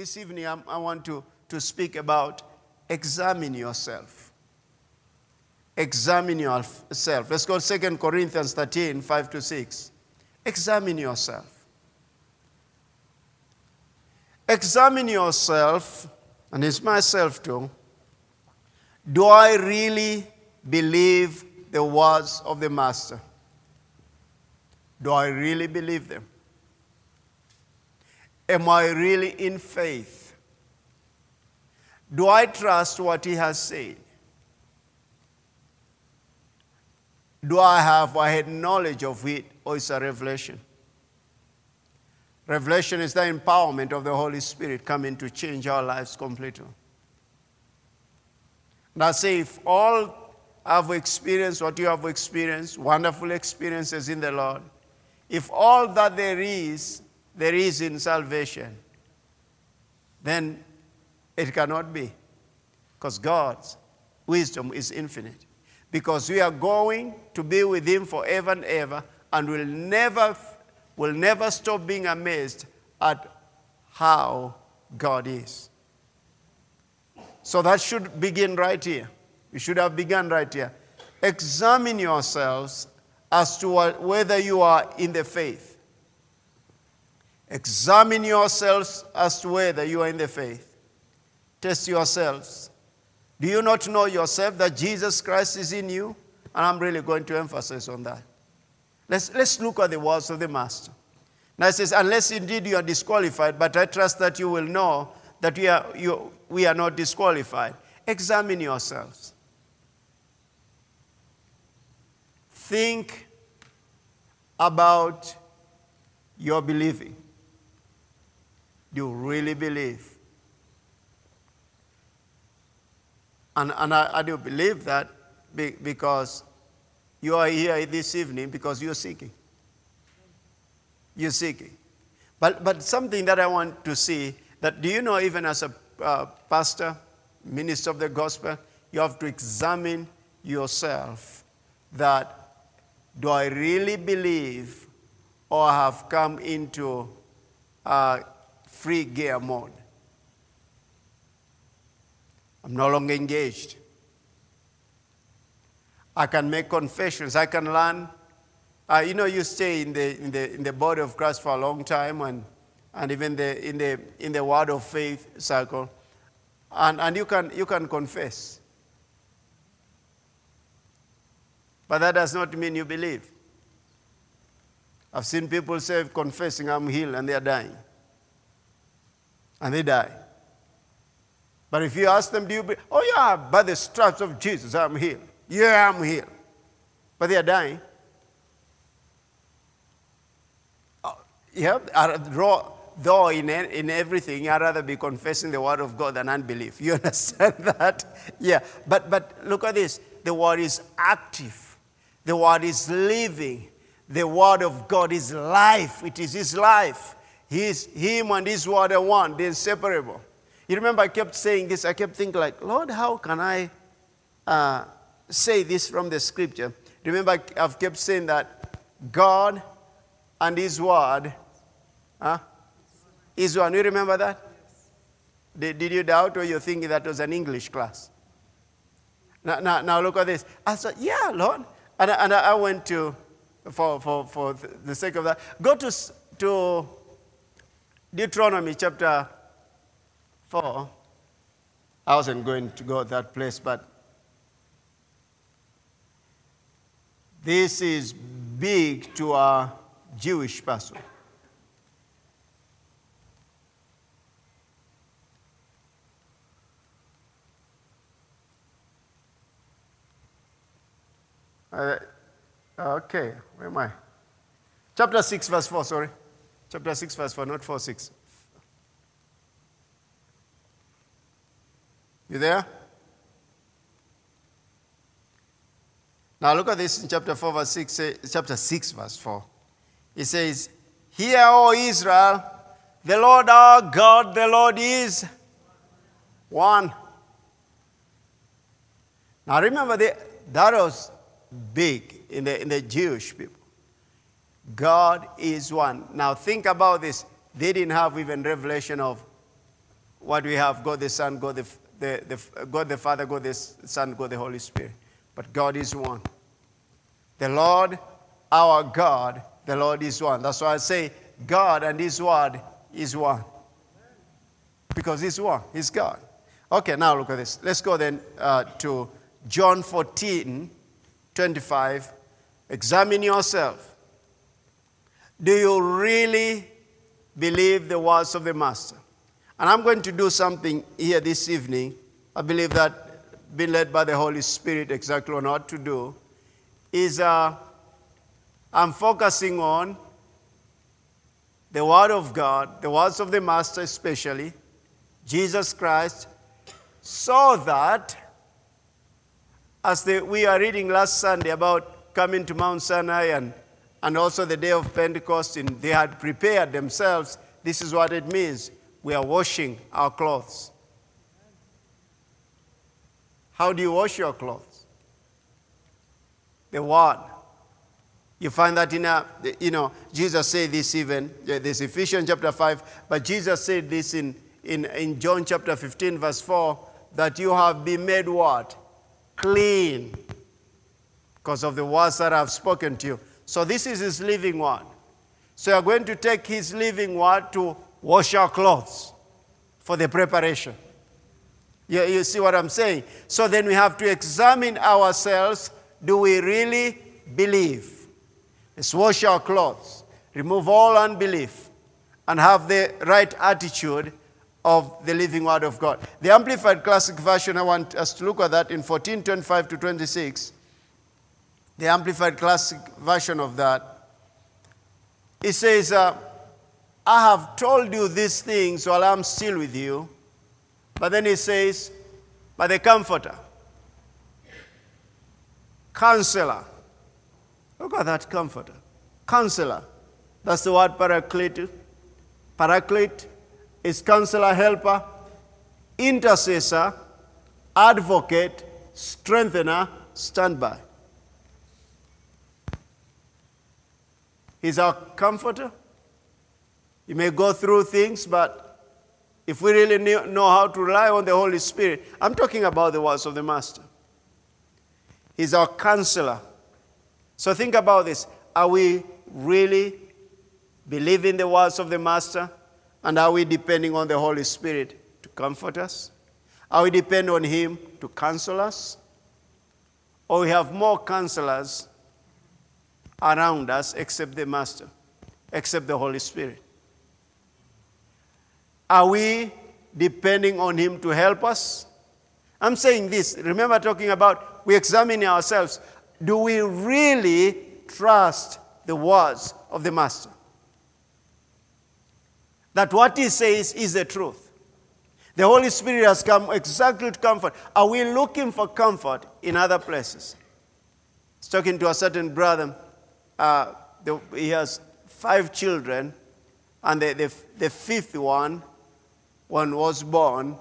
this evening I'm, i want to, to speak about examine yourself. Examine yourself. Let's go to 2 Corinthians 13, 5 to 6. Examine yourself. Examine yourself, and it's myself too. Do I really believe the words of the Master? Do I really believe them? Am I really in faith? Do I trust what he has said? Do I have I had knowledge of it or is a revelation? Revelation is the empowerment of the Holy Spirit coming to change our lives completely. Now, say if all have experienced what you have experienced, wonderful experiences in the Lord, if all that there is there is in salvation, then it cannot be. Because God's wisdom is infinite. Because we are going to be with Him forever and ever, and will never, will never stop being amazed at how God is. So that should begin right here. You should have begun right here. Examine yourselves as to whether you are in the faith. Examine yourselves as to whether you are in the faith. Test yourselves. Do you not know yourself that Jesus Christ is in you? And I'm really going to emphasize on that. Let's, let's look at the words of the Master. Now it says, Unless indeed you are disqualified, but I trust that you will know that we are, you, we are not disqualified. Examine yourselves. Think about your believing. Do you really believe? And, and I, I do believe that because you are here this evening because you're seeking. You're seeking. But, but something that I want to see that do you know, even as a uh, pastor, minister of the gospel, you have to examine yourself that do I really believe or have come into uh, free gear mode. I'm no longer engaged. I can make confessions. I can learn. Uh, you know, you stay in the, in, the, in the body of Christ for a long time and, and even the, in, the, in the word of faith circle, and, and you, can, you can confess. But that does not mean you believe. I've seen people say, confessing, I'm healed, and they're dying and they die. But if you ask them, do you believe? Oh, yeah, by the stripes of Jesus, I'm healed. Yeah, I'm healed. But they are dying. Oh, yeah, though in, in everything, I'd rather be confessing the word of God than unbelief. You understand that? Yeah. But, but look at this the word is active, the word is living, the word of God is life. It is His life. He's, him and his word are one, they're inseparable. You remember I kept saying this, I kept thinking like, Lord, how can I uh, say this from the scripture? Remember I've kept saying that God and his word huh, is one. You remember that? Did, did you doubt or you thinking that was an English class? Now, now, now look at this. I said, yeah, Lord. And, and I went to, for, for, for the sake of that, go to, to Deuteronomy chapter 4. I wasn't going to go that place, but this is big to a Jewish person. Uh, okay, where am I? Chapter 6, verse 4, sorry. Chapter 6, verse 4, not 4, 6. You there? Now look at this in chapter 4, verse 6, chapter 6, verse 4. It says, Hear, O Israel, the Lord our God, the Lord is one. Now remember, that was big in the, in the Jewish people. God is one. Now think about this. They didn't have even revelation of what we have God the Son, God the, the, the, God the Father, God the Son, God the Holy Spirit. But God is one. The Lord, our God, the Lord is one. That's why I say God and His Word is one. Because He's one, He's God. Okay, now look at this. Let's go then uh, to John 14, 25. Examine yourself. Do you really believe the words of the Master? And I'm going to do something here this evening. I believe that being led by the Holy Spirit exactly on what to do is uh, I'm focusing on the Word of God, the words of the Master especially, Jesus Christ, so that as the, we are reading last Sunday about coming to Mount Sinai and, and also the day of Pentecost, and they had prepared themselves, this is what it means. We are washing our clothes. How do you wash your clothes? The Word. You find that in a, you know, Jesus said this even, this Ephesians chapter 5, but Jesus said this in, in, in John chapter 15, verse 4, that you have been made what? Clean. Because of the words that I've spoken to you. So this is his living word. So you're going to take his living word to wash our clothes for the preparation. You, you see what I'm saying? So then we have to examine ourselves. Do we really believe? Let's wash our clothes, remove all unbelief, and have the right attitude of the living Word of God. The Amplified Classic Version, I want us to look at that in 1425 to 26. The Amplified Classic Version of that. It says, uh, I have told you these things while I'm still with you. But then he says, by the Comforter, Counselor, Look at that comforter. Counselor. That's the word paraclete. Paraclete is counselor, helper, intercessor, advocate, strengthener, standby. He's our comforter. You may go through things, but if we really know how to rely on the Holy Spirit, I'm talking about the words of the Master. He's our counselor. So think about this. Are we really believing the words of the Master? And are we depending on the Holy Spirit to comfort us? Are we depending on Him to counsel us? Or we have more counselors around us except the Master, except the Holy Spirit? Are we depending on Him to help us? I'm saying this. Remember talking about we examine ourselves do we really trust the words of the Master? That what he says is the truth. The Holy Spirit has come exactly to comfort. Are we looking for comfort in other places? I was talking to a certain brother. Uh, the, he has five children, and the, the, the fifth one, one was born,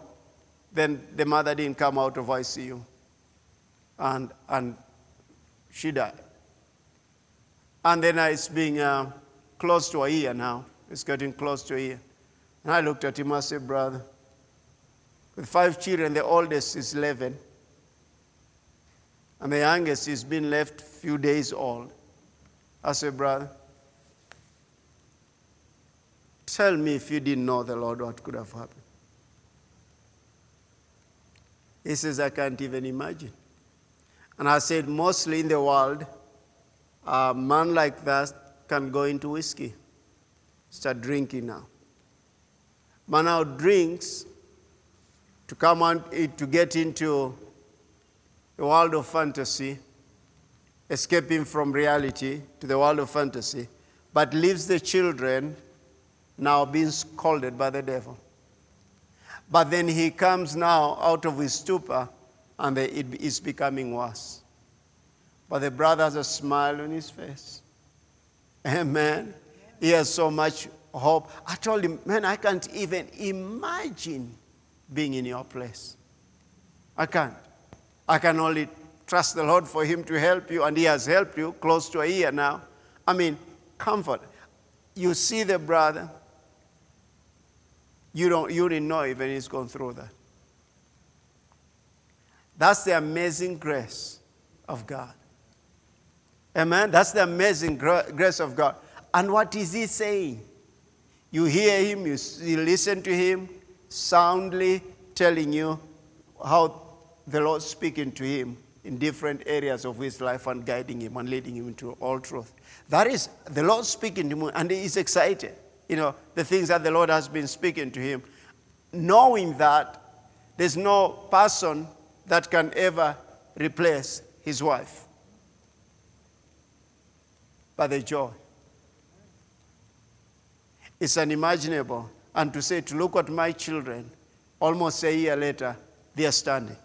then the mother didn't come out of ICU. And, and she died. And then it's being uh, close to a year now. It's getting close to a year. And I looked at him, I said, Brother, with five children, the oldest is 11. And the youngest is been left few days old. I said, Brother, tell me if you didn't know the Lord, what could have happened? He says, I can't even imagine. And I said, mostly in the world, a man like that can go into whiskey, start drinking now. Man now drinks to come on, eh, to get into the world of fantasy, escaping from reality to the world of fantasy, but leaves the children now being scolded by the devil. But then he comes now out of his stupor and it is becoming worse. But the brother has a smile on his face. Amen. He has so much hope. I told him, man, I can't even imagine being in your place. I can't. I can only trust the Lord for Him to help you, and He has helped you close to a year now. I mean, comfort. You see the brother, You, don't, you didn't know even he's gone through that. That's the amazing grace of God. Amen? That's the amazing grace of God. And what is he saying? You hear him, you, you listen to him, soundly telling you how the Lord's speaking to him in different areas of his life and guiding him and leading him into all truth. That is the Lord speaking to him, and he's excited. You know, the things that the Lord has been speaking to him, knowing that there's no person that can ever replace his wife. But the joy. It's unimaginable. And to say, to look at my children, almost a year later, they are standing.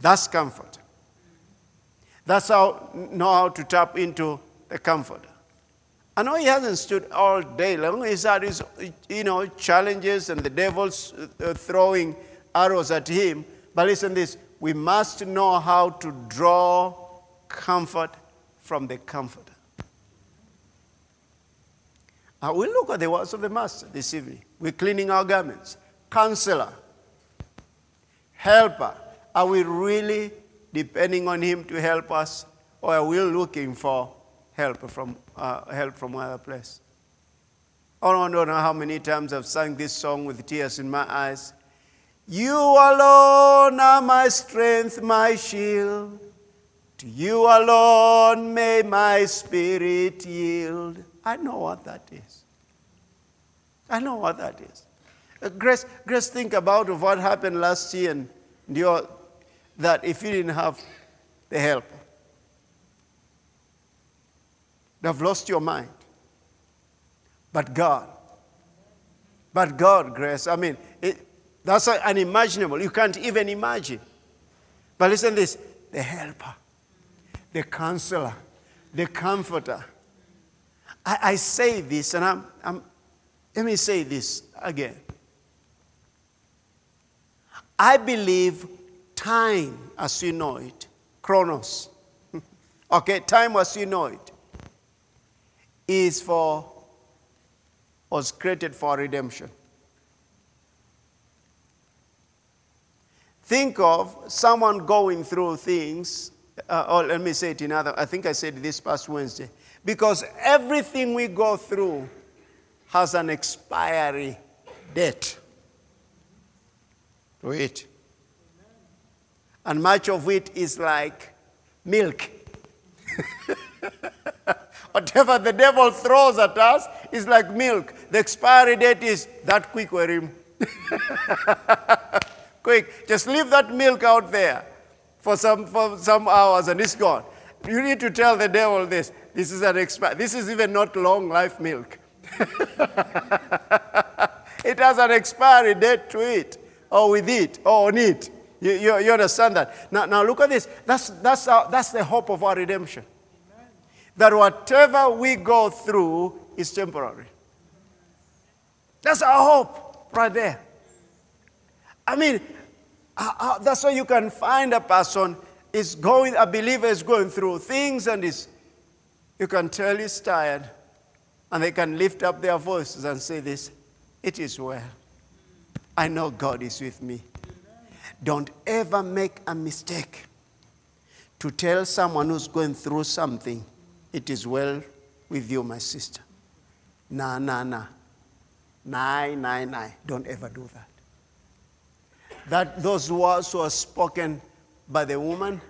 That's comfort. That's how know how to tap into the comfort. I know he hasn't stood all day long. He's had his, you know, challenges and the devil's uh, throwing arrows at him. But listen this, we must know how to draw comfort from the comforter. Uh, we look at the words of the Master this evening. We're cleaning our garments. Counselor, helper. Are we really depending on Him to help us, or are we looking for help from, uh, help from other place? I don't know how many times I've sung this song with tears in my eyes. You alone are my strength, my shield. To you alone may my spirit yield. I know what that is. I know what that is. Uh, Grace, Grace, think about what happened last year and your, that if you didn't have the help, you'd have lost your mind. But God, but God, Grace, I mean, it, that's unimaginable. You can't even imagine. But listen this the helper, the counselor, the comforter I, I say this, and I'm, I'm, let me say this again. I believe time as you know it, chronos, okay, time as you know it, is for, was created for redemption. Think of someone going through things, uh, or let me say it in other, I think I said this past Wednesday. Because everything we go through has an expiry date to it. And much of it is like milk. Whatever the devil throws at us is like milk. The expiry date is that quick, him. quick. Just leave that milk out there for some, for some hours and it's gone. You need to tell the devil this. This is an expi- This is even not long life milk. it has an expiry date to it, or with it, or on it. You, you, you understand that? Now, now look at this. That's, that's, our, that's the hope of our redemption. Amen. That whatever we go through is temporary. That's our hope right there. I mean, uh, uh, that's why you can find a person is going, a believer is going through things and is you can tell he's tired, and they can lift up their voices and say this It is well. I know God is with me. Don't ever make a mistake to tell someone who's going through something, It is well with you, my sister. Nah, nah, nah. Nah, nah, nah. Don't ever do that. That those words were spoken by the woman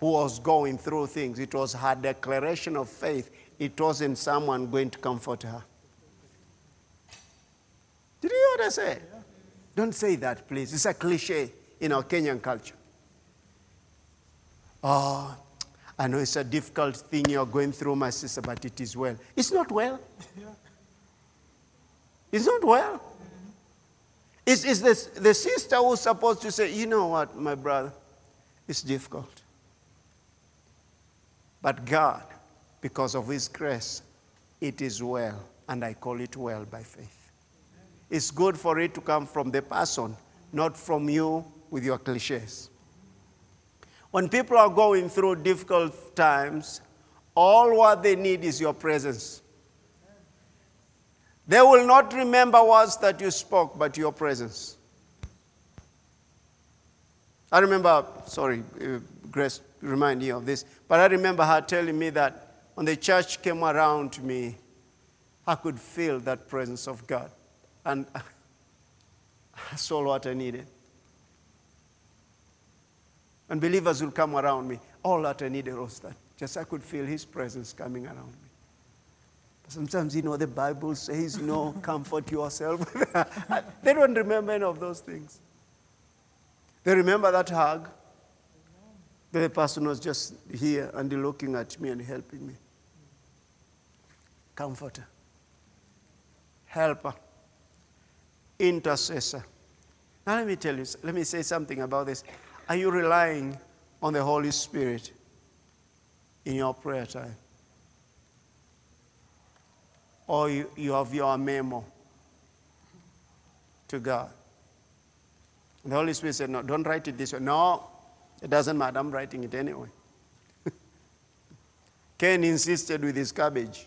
who was going through things. It was her declaration of faith. It wasn't someone going to comfort her. Did you hear what I said? Don't say that, please. It's a cliche in our Kenyan culture. Oh, I know it's a difficult thing you're going through, my sister, but it is well. It's not well. It's not well. It's, it's the, the sister who's supposed to say, you know what, my brother, it's difficult. But God, because of His grace, it is well, and I call it well by faith. It's good for it to come from the person, not from you with your cliches. When people are going through difficult times, all what they need is your presence. They will not remember words that you spoke, but your presence. I remember, sorry, uh, Grace, remind you of this, but I remember her telling me that when the church came around me, I could feel that presence of God. And I saw what I needed. And believers will come around me. All that I needed was that. Just I could feel His presence coming around me. But sometimes, you know, the Bible says, know, comfort yourself. they don't remember any of those things. They remember that hug. The person was just here and looking at me and helping me. Comforter, helper, intercessor. Now, let me tell you, let me say something about this. Are you relying on the Holy Spirit in your prayer time? Or you, you have your memo to God? The Holy Spirit said, No, don't write it this way. No, it doesn't matter. I'm writing it anyway. Cain insisted with his cabbage.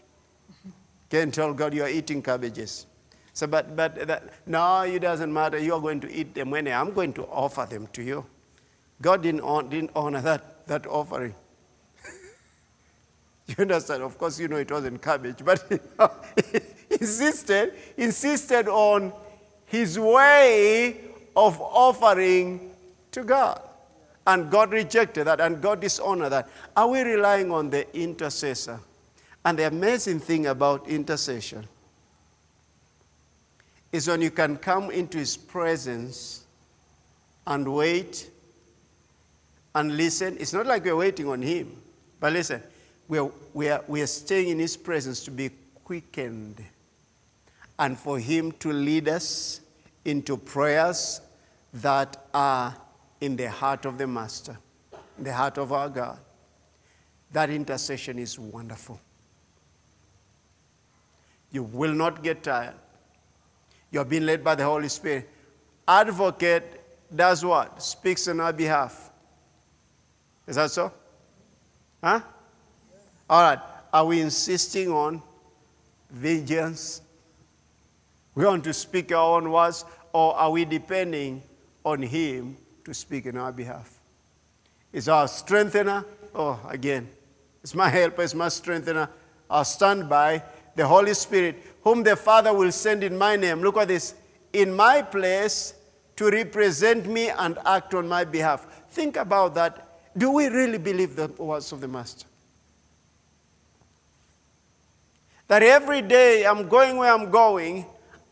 Cain told God, You are eating cabbages. So, but, but that, no, it doesn't matter. You are going to eat them when I'm going to offer them to you. God didn't, on, didn't honor that, that offering. you understand? Of course, you know it wasn't cabbage, but he insisted, insisted on his way of offering to God. And God rejected that, and God dishonored that. Are we relying on the intercessor? And the amazing thing about intercession is when you can come into his presence and wait and listen. It's not like we're waiting on Him, but listen, we are, we are, we are staying in His presence to be quickened and for Him to lead us into prayers that are in the heart of the Master, in the heart of our God. That intercession is wonderful. You will not get tired. You're being led by the Holy Spirit. Advocate does what? Speaks on our behalf. Is that so? Huh? All right. Are we insisting on vengeance? We want to speak our own words, or are we depending on Him to speak in our behalf? Is our strengthener? Oh, again, it's my helper, it's my strengthener. I'll stand by the Holy Spirit, whom the Father will send in my name. Look at this. In my place to represent me and act on my behalf. Think about that do we really believe the words of the Master? That every day I'm going where I'm going,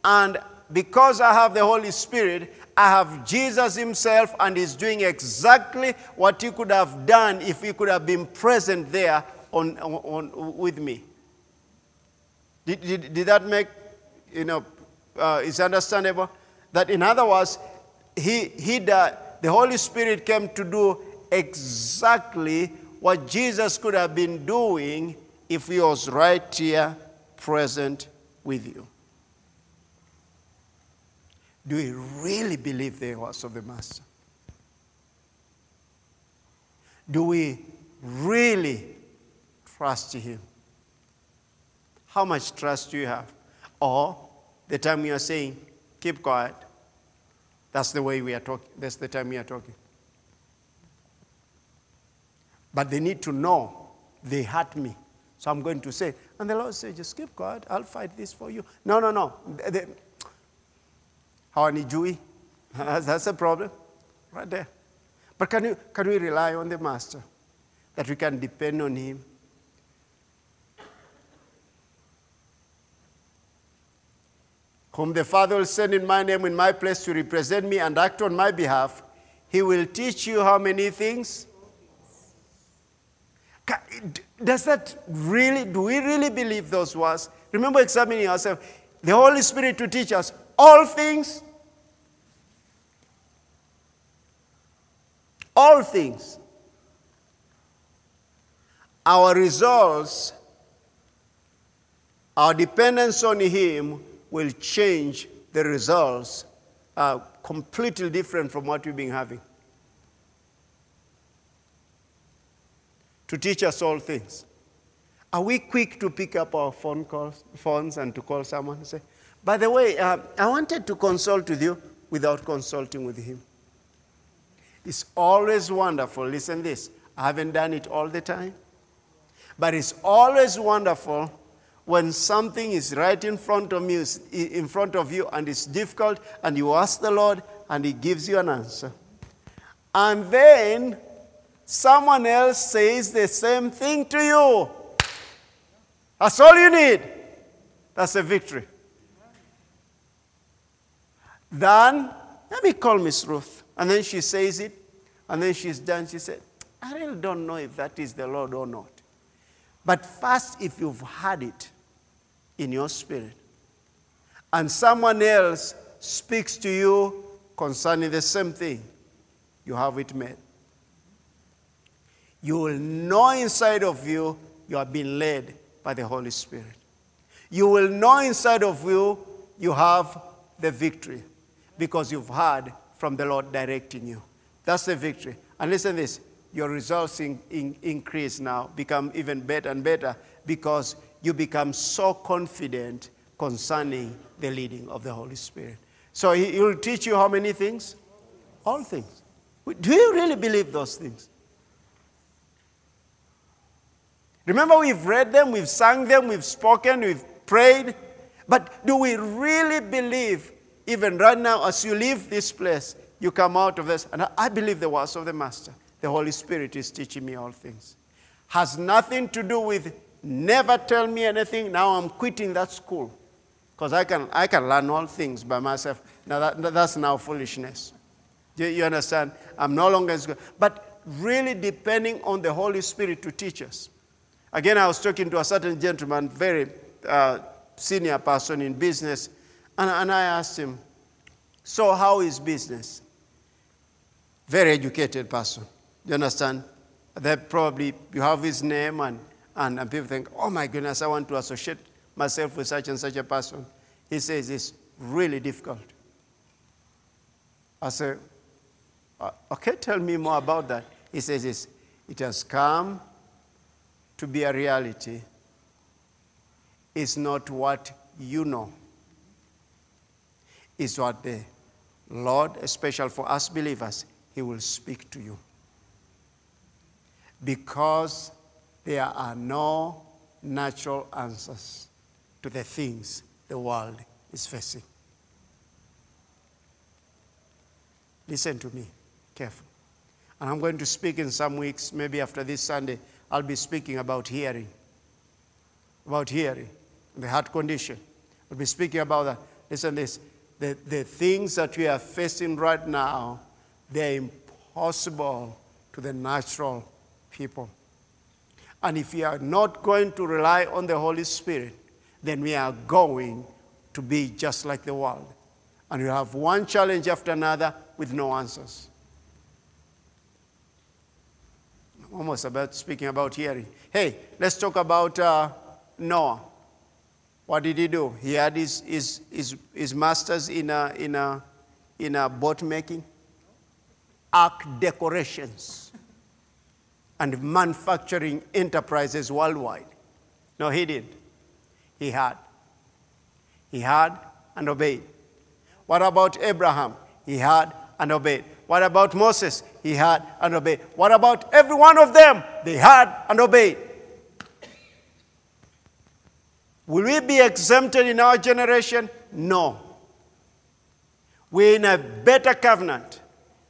and because I have the Holy Spirit, I have Jesus Himself, and He's doing exactly what He could have done if He could have been present there on, on, with me. Did, did, did, that make, you know, uh, is understandable? That in other words, he, he the Holy Spirit came to do exactly what Jesus could have been doing if he was right here present with you. Do we really believe the words of the Master? Do we really trust Him? How much trust do you have? Or the time you are saying, keep quiet, that's the way we are talking, that's the time we are talking. But they need to know they hurt me. So I'm going to say, and the Lord says, just keep quiet. I'll fight this for you. No, no, no. How are Jewy? That's a problem right there. But can, you, can we rely on the Master? That we can depend on Him? Whom the Father will send in my name, in my place to represent me and act on my behalf, He will teach you how many things? Does that really, do we really believe those words? Remember examining ourselves. The Holy Spirit to teach us all things. All things. Our results, our dependence on Him will change the results are completely different from what we've been having. To teach us all things. Are we quick to pick up our phone calls, phones and to call someone and say, By the way, uh, I wanted to consult with you without consulting with him. It's always wonderful. Listen this. I haven't done it all the time. But it's always wonderful when something is right in front of you, in front of you and it's difficult and you ask the Lord and he gives you an answer. And then someone else says the same thing to you. That's all you need. That's a victory. Then, let me call Miss Ruth. And then she says it. And then she's done. She said, I really don't know if that is the Lord or not. But first, if you've had it in your spirit, and someone else speaks to you concerning the same thing, you have it made. You will know inside of you you are being led by the Holy Spirit. You will know inside of you you have the victory because you've heard from the Lord directing you. That's the victory. And listen to this your results in, in, increase now, become even better and better because you become so confident concerning the leading of the Holy Spirit. So he will teach you how many things? All things. Do you really believe those things? Remember, we've read them, we've sung them, we've spoken, we've prayed. But do we really believe, even right now, as you leave this place, you come out of this? And I believe the words of the Master. The Holy Spirit is teaching me all things. Has nothing to do with never tell me anything. Now I'm quitting that school because I can, I can learn all things by myself. Now that, that's now foolishness. You, you understand? I'm no longer in school. But really depending on the Holy Spirit to teach us. Again, I was talking to a certain gentleman, very uh, senior person in business, and, and I asked him, So, how is business? Very educated person. You understand? That probably you have his name, and, and, and people think, oh my goodness, I want to associate myself with such and such a person. He says it's really difficult. I say, uh, okay, tell me more about that. He says it has come to be a reality. is not what you know. It's what the Lord, especially for us believers, He will speak to you because there are no natural answers to the things the world is facing. Listen to me carefully. And I'm going to speak in some weeks, maybe after this Sunday, I'll be speaking about hearing. About hearing, the heart condition. I'll be speaking about that. Listen this. The, the things that we are facing right now, they're impossible to the natural people. And if we are not going to rely on the Holy Spirit, then we are going to be just like the world. And you have one challenge after another with no answers. Almost about speaking about hearing. Hey, let's talk about uh, Noah. What did he do? He had his, his, his, his masters in a, in, a, in a boat making, ark decorations and manufacturing enterprises worldwide. No, he didn't. He had. He had and obeyed. What about Abraham? He had and obeyed. What about Moses? He had and obeyed. What about every one of them? They had and obeyed. Will we be exempted in our generation? No. We're in a better covenant.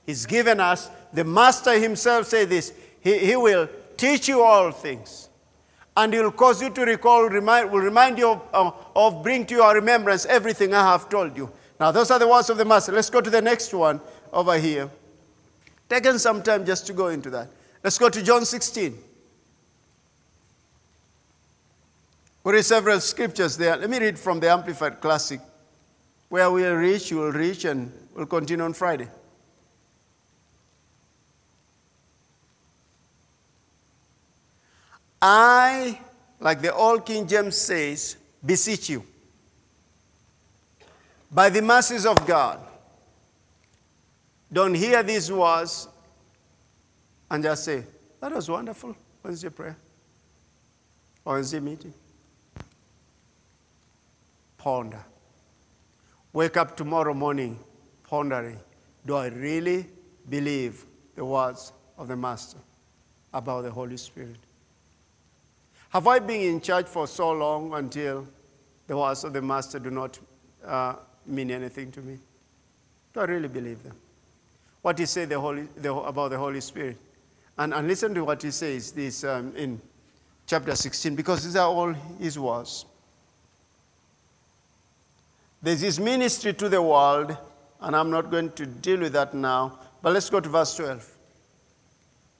He's given us, the Master himself said this he, he will teach you all things. And he will cause you to recall, remind, will remind you of, uh, of, bring to your remembrance everything I have told you. Now, those are the words of the Master. Let's go to the next one over here. Taken some time just to go into that. Let's go to John 16. There are several scriptures there. Let me read from the Amplified Classic. Where we'll reach, will reach, and we'll continue on Friday. I, like the old King James says, beseech you, by the mercies of God, don't hear these words and just say, That was wonderful. Wednesday prayer. or Wednesday meeting. Ponder. wake up tomorrow morning pondering do I really believe the words of the Master about the Holy Spirit? Have I been in church for so long until the words of the Master do not uh, mean anything to me? Do I really believe them? What he said the Holy, the, about the Holy Spirit. And, and listen to what he says this um, in chapter 16, because these are all his words. There's his ministry to the world, and I'm not going to deal with that now, but let's go to verse 12.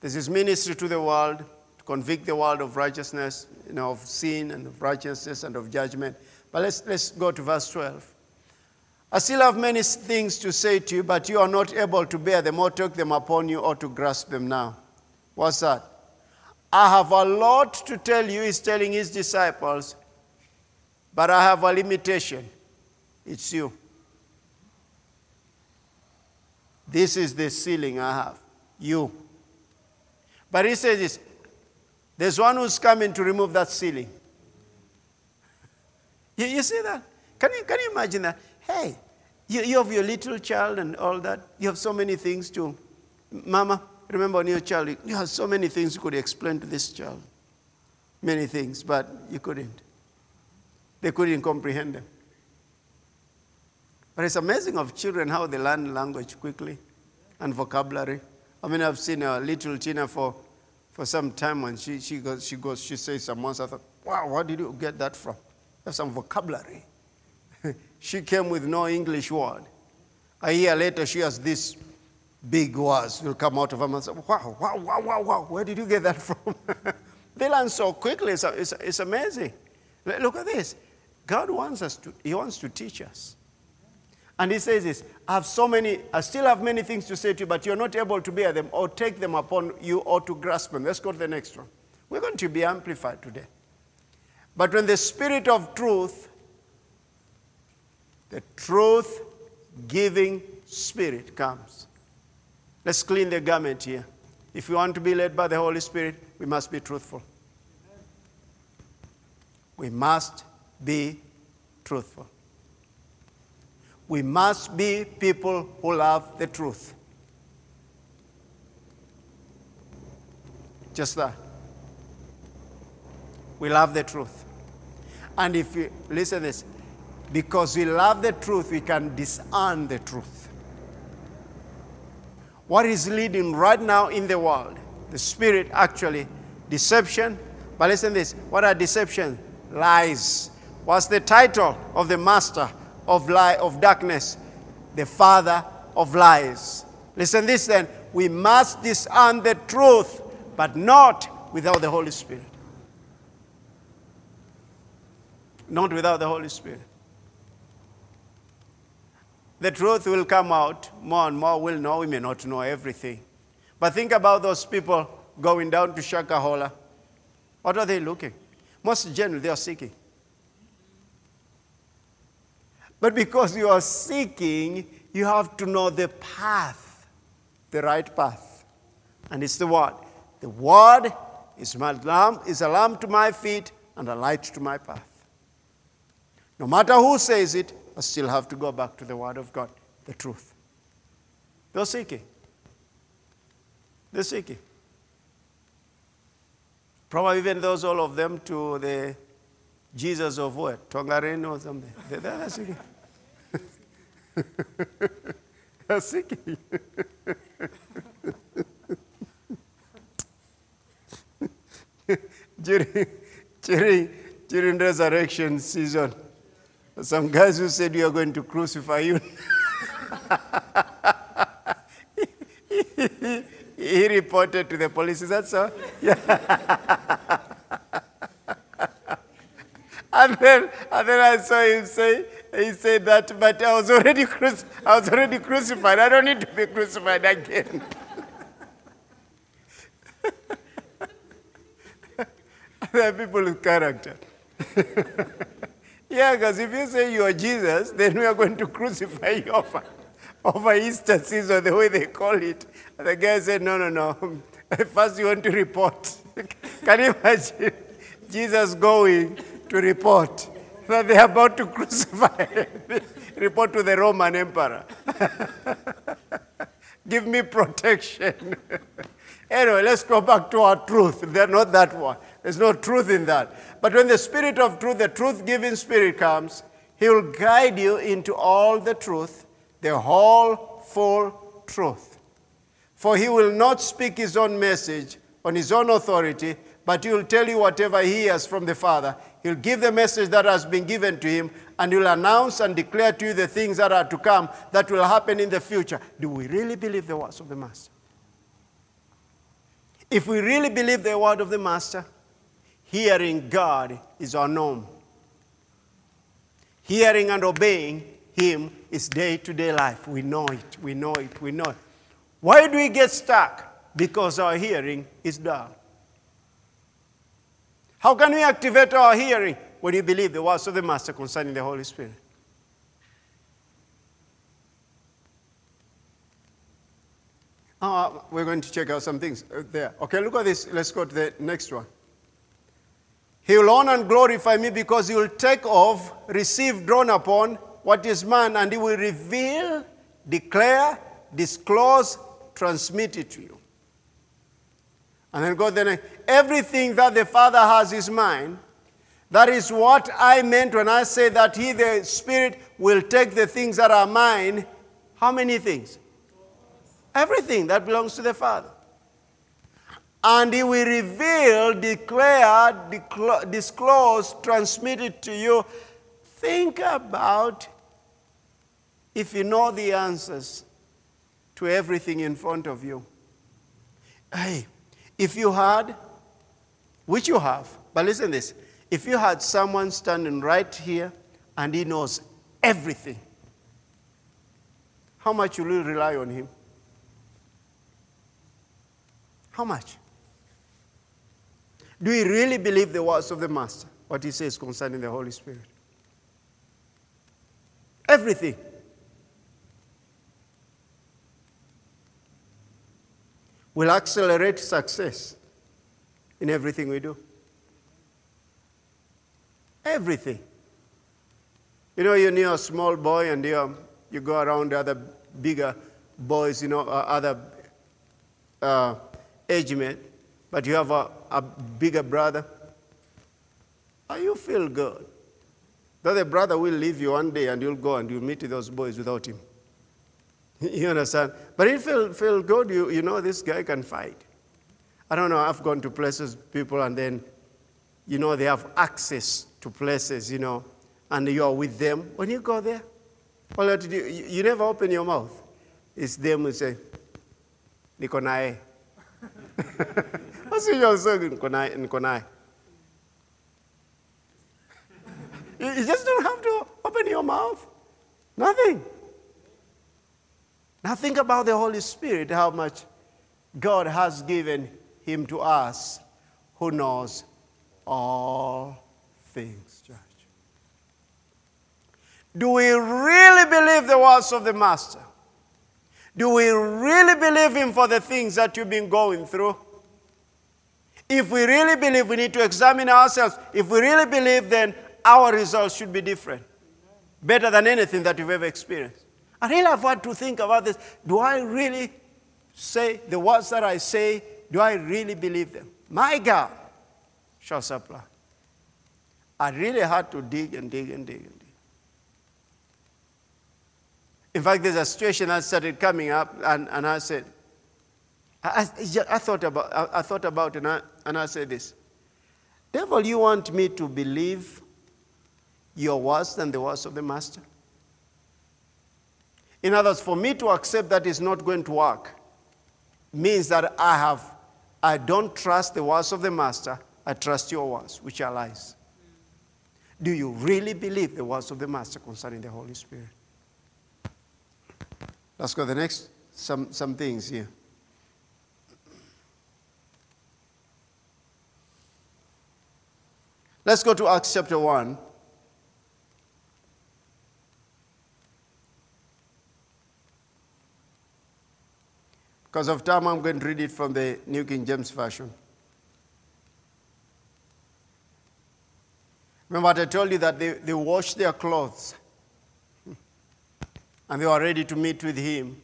There's his ministry to the world, to convict the world of righteousness, you know, of sin and of righteousness and of judgment. But let's, let's go to verse 12. I still have many things to say to you, but you are not able to bear them or take them upon you or to grasp them now. What's that? I have a lot to tell you, he's telling his disciples, but I have a limitation. It's you. This is the ceiling I have. You. But he says this there's one who's coming to remove that ceiling. You, you see that? Can you, can you imagine that? Hey, you, you have your little child and all that. You have so many things to. Mama, remember when your child, you have so many things you could explain to this child. Many things, but you couldn't. They couldn't comprehend them. But it's amazing of children how they learn language quickly and vocabulary. I mean, I've seen a little Tina for, for some time when she, she, goes, she goes, she says some once, I thought, wow, where did you get that from? That's some vocabulary. She came with no English word. A year later, she has this big words will come out of her mouth. Wow, wow, wow, wow, wow. Where did you get that from? they learn so quickly. It's, it's, it's amazing. Look at this. God wants us to, He wants to teach us. And he says this I have so many, I still have many things to say to you, but you're not able to bear them or take them upon you or to grasp them. Let's go to the next one. We're going to be amplified today. But when the Spirit of truth, the truth giving Spirit comes, let's clean the garment here. If we want to be led by the Holy Spirit, we must be truthful. We must be truthful. We must be people who love the truth. Just that. We love the truth. And if you listen this, because we love the truth, we can discern the truth. What is leading right now in the world? The spirit actually, deception. But listen this what are deception? Lies. What's the title of the master of lie of darkness, the father of lies. Listen this then, we must discern the truth, but not without the Holy Spirit. Not without the Holy Spirit. The truth will come out, more and more we'll know. We may not know everything. But think about those people going down to Shakahola. What are they looking? Most generally, they are seeking. But because you are seeking, you have to know the path, the right path. And it's the Word. The Word is, my is a lamp to my feet and a light to my path. No matter who says it, I still have to go back to the Word of God, the truth. They're seeking. They're seeking. Probably even those, all of them, to the Jesus of what? Tongareni or something. They're seeking. assim que. during, during, during resurrection season, some guys who said you are going to crucify you. he, he reported to the police. Is that so? Yeah. and then, and then I saw him say, he said that, but I was already, cruci- I was already crucified. I don't need to be crucified again. there are people with character. yeah, because if you say you are Jesus, then we are going to crucify you over, over Easter season, the way they call it. And the guy said, no, no, no. First you want to report. Can you imagine Jesus going to report? that they're about to crucify him. Report to the Roman emperor. Give me protection. Anyway, let's go back to our truth. They're not that one. There's no truth in that. But when the Spirit of truth, the truth giving Spirit comes, He will guide you into all the truth, the whole full truth. For He will not speak His own message on His own authority, but He will tell you whatever He hears from the Father. He'll give the message that has been given to Him, and He'll announce and declare to you the things that are to come that will happen in the future. Do we really believe the words of the Master? If we really believe the word of the Master, hearing God is our norm. Hearing and obeying Him is day to day life. We know it, we know it, we know it. Why do we get stuck? Because our hearing is dull. How can we activate our hearing? When you believe the words of the Master concerning the Holy Spirit. Uh, we're going to check out some things uh, there. Okay, look at this. Let's go to the next one. He will honor and glorify me because he will take off, receive, drawn upon what is man, and he will reveal, declare, disclose, transmit it to you. And then go then. Everything that the Father has is mine. That is what I meant when I say that He, the Spirit, will take the things that are mine. How many things? Everything that belongs to the Father. And He will reveal, declare, disclose, transmit it to you. Think about if you know the answers to everything in front of you. Hey, if you had, which you have, but listen this if you had someone standing right here and he knows everything, how much will you rely on him? How much? Do we really believe the words of the Master, what he says concerning the Holy Spirit? Everything. will accelerate success in everything we do. Everything. You know, you're a small boy and you you go around other bigger boys, you know, uh, other uh, age mate, but you have a, a bigger brother. You feel good? That the brother will leave you one day and you'll go and you'll meet those boys without him. You understand? But it felt, felt good. You, you know, this guy can fight. I don't know, I've gone to places, people, and then, you know, they have access to places, you know, and you're with them. When you go there, all you, do, you, you never open your mouth. It's them who say, Niko naye. Niko naye. You just don't have to open your mouth. Nothing. Now think about the Holy Spirit, how much God has given him to us who knows all things, church. Do we really believe the words of the Master? Do we really believe him for the things that you've been going through? If we really believe, we need to examine ourselves. If we really believe, then our results should be different. Better than anything that you've ever experienced. I really have had to think about this. Do I really say the words that I say, do I really believe them? My God shall supply. I really had to dig and dig and dig and dig. In fact, there's a situation that started coming up, and, and I said, I, I, I thought about, I, I, thought about and I, and I said this Devil, you want me to believe your words than the words of the Master? In other words, for me to accept that is not going to work means that I have I don't trust the words of the master, I trust your words, which are lies. Do you really believe the words of the master concerning the Holy Spirit? Let's go to the next some, some things here. Let's go to Acts chapter 1. Because of time, I'm going to read it from the New King James Version. Remember what I told you that they, they washed their clothes and they were ready to meet with him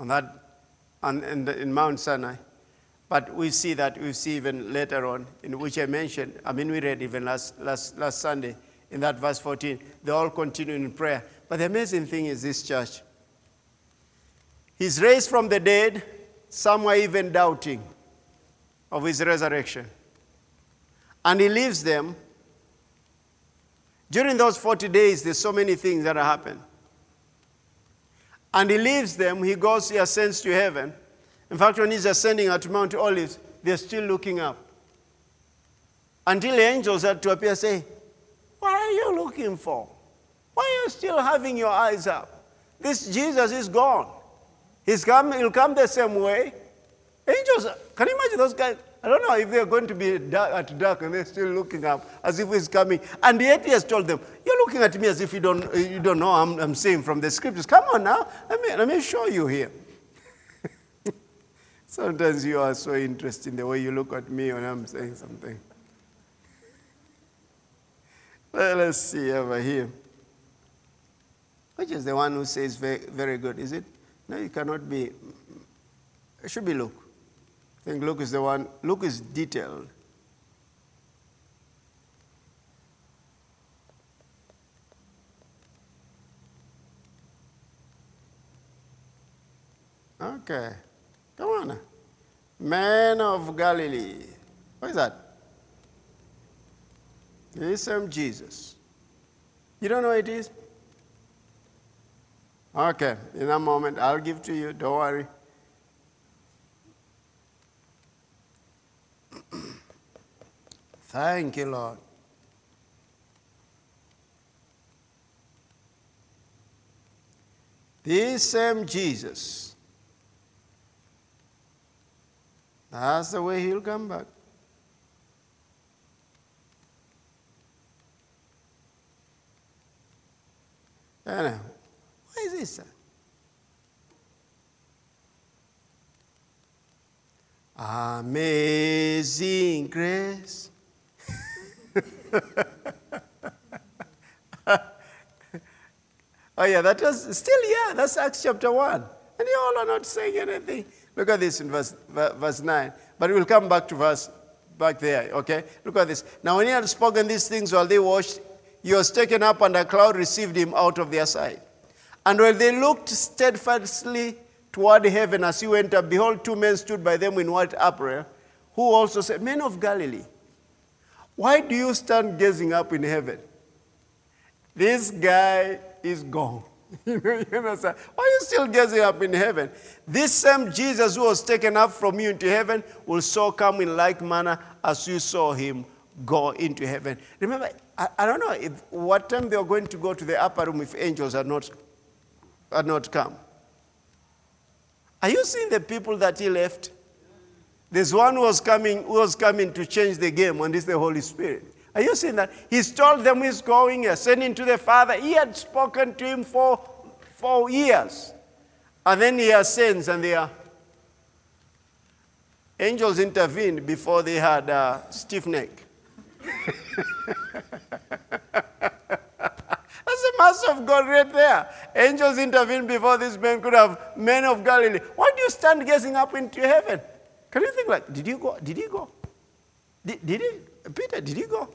on that, on, in, in Mount Sinai. But we see that, we see even later on, in which I mentioned, I mean, we read even last, last, last Sunday in that verse 14, they all continue in prayer. But the amazing thing is this church. He's raised from the dead, some were even doubting of his resurrection. And he leaves them. During those 40 days, there's so many things that happen. And he leaves them, he goes, he ascends to heaven. In fact, when he's ascending at Mount Olives, they're still looking up. Until the angels had to appear say, What are you looking for? Why are you still having your eyes up? This Jesus is gone. He's come, he'll come the same way. Angels, can you imagine those guys? I don't know if they're going to be at dark and they're still looking up as if he's coming. And yet he has told them, You're looking at me as if you don't, you don't know I'm, I'm saying from the scriptures. Come on now, let me, let me show you here. Sometimes you are so interested in the way you look at me when I'm saying something. Well, let's see over here. Which is the one who says very, very good, is it? No, it cannot be. It should be Luke. I think Luke is the one, Luke is detailed. Okay. Come on. Man of Galilee. What is that? The same Jesus. You don't know it is? Okay, in a moment, I'll give to you. Don't worry. Thank you, Lord. This same Jesus, that's the way he'll come back. Anyway, why is this? Amazing grace. oh, yeah, that was still, yeah, that's Acts chapter 1. And you all are not saying anything. Look at this in verse, verse 9. But we'll come back to verse back there, okay? Look at this. Now, when he had spoken these things while they watched, he was taken up, and a cloud received him out of their sight. And when they looked steadfastly toward heaven as he went up, behold, two men stood by them in white apparel, who also said, Men of Galilee, why do you stand gazing up in heaven? This guy is gone. you sir. Why are you still gazing up in heaven? This same Jesus who was taken up from you into heaven will so come in like manner as you saw him go into heaven. Remember, I, I don't know if, what time they are going to go to the upper room if angels had not, had not come. Are you seeing the people that he left? There's one who was coming, who was coming to change the game, and it's the Holy Spirit. Are you seeing that? He's told them he's going, ascending to the Father. He had spoken to him for four years. And then he ascends, and the angels intervened before they had a stiff neck. That's the mass of God right there. Angels intervened before this man could have men of Galilee. Why do you stand gazing up into heaven? Can you think like, did you go? Did he go? Did, did he? Peter, did he go?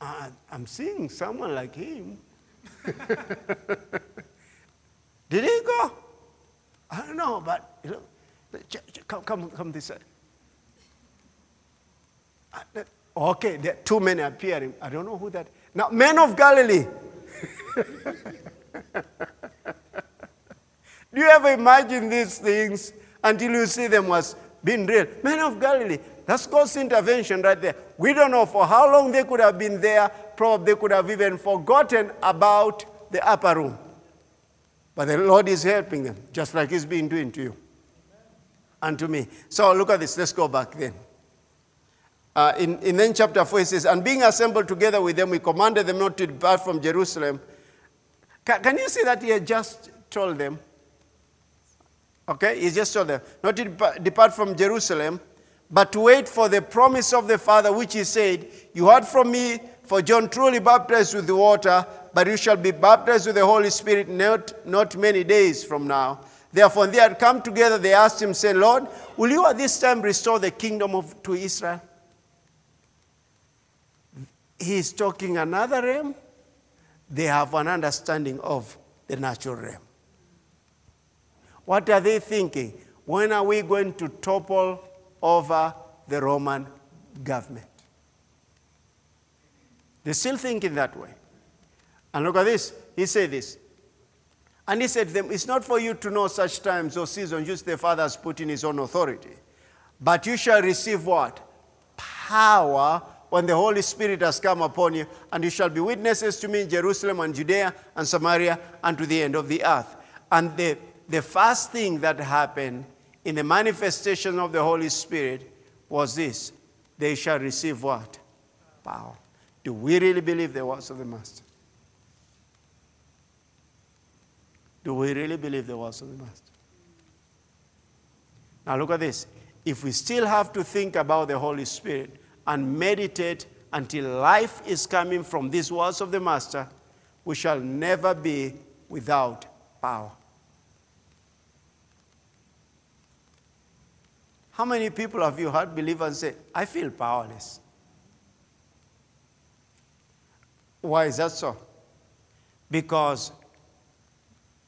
I'm seeing someone like him. did he go? I don't know, but you know, come, come, come this side. Okay, there are two men appearing. I don't know who that. Now, men of Galilee. Do you ever imagine these things until you see them as being real? Men of Galilee, that's God's intervention right there. We don't know for how long they could have been there. Probably they could have even forgotten about the upper room. But the Lord is helping them, just like He's been doing to you and to me. So look at this. Let's go back then. Uh, in, in then chapter 4, he says, And being assembled together with them, we commanded them not to depart from Jerusalem. Can, can you see that he had just told them? Okay, he just told them not to depart from Jerusalem, but to wait for the promise of the Father, which he said, You heard from me For John truly baptized with the water, but you shall be baptized with the Holy Spirit not, not many days from now. Therefore, when they had come together, they asked him, saying, Lord, will you at this time restore the kingdom of, to Israel? He is talking another realm. They have an understanding of the natural realm. What are they thinking? When are we going to topple over the Roman government? They're still thinking that way. And look at this. He said this. And he said to them, It's not for you to know such times or seasons which the Father has put in his own authority. But you shall receive what? Power when the Holy Spirit has come upon you, and you shall be witnesses to me in Jerusalem and Judea and Samaria and to the end of the earth. And the, the first thing that happened in the manifestation of the Holy Spirit was this they shall receive what? Power. Do we really believe the words of the Master? Do we really believe the words of the Master? Now look at this. If we still have to think about the Holy Spirit and meditate until life is coming from these words of the Master, we shall never be without power. How many people have you heard believers say, I feel powerless? Why is that so? Because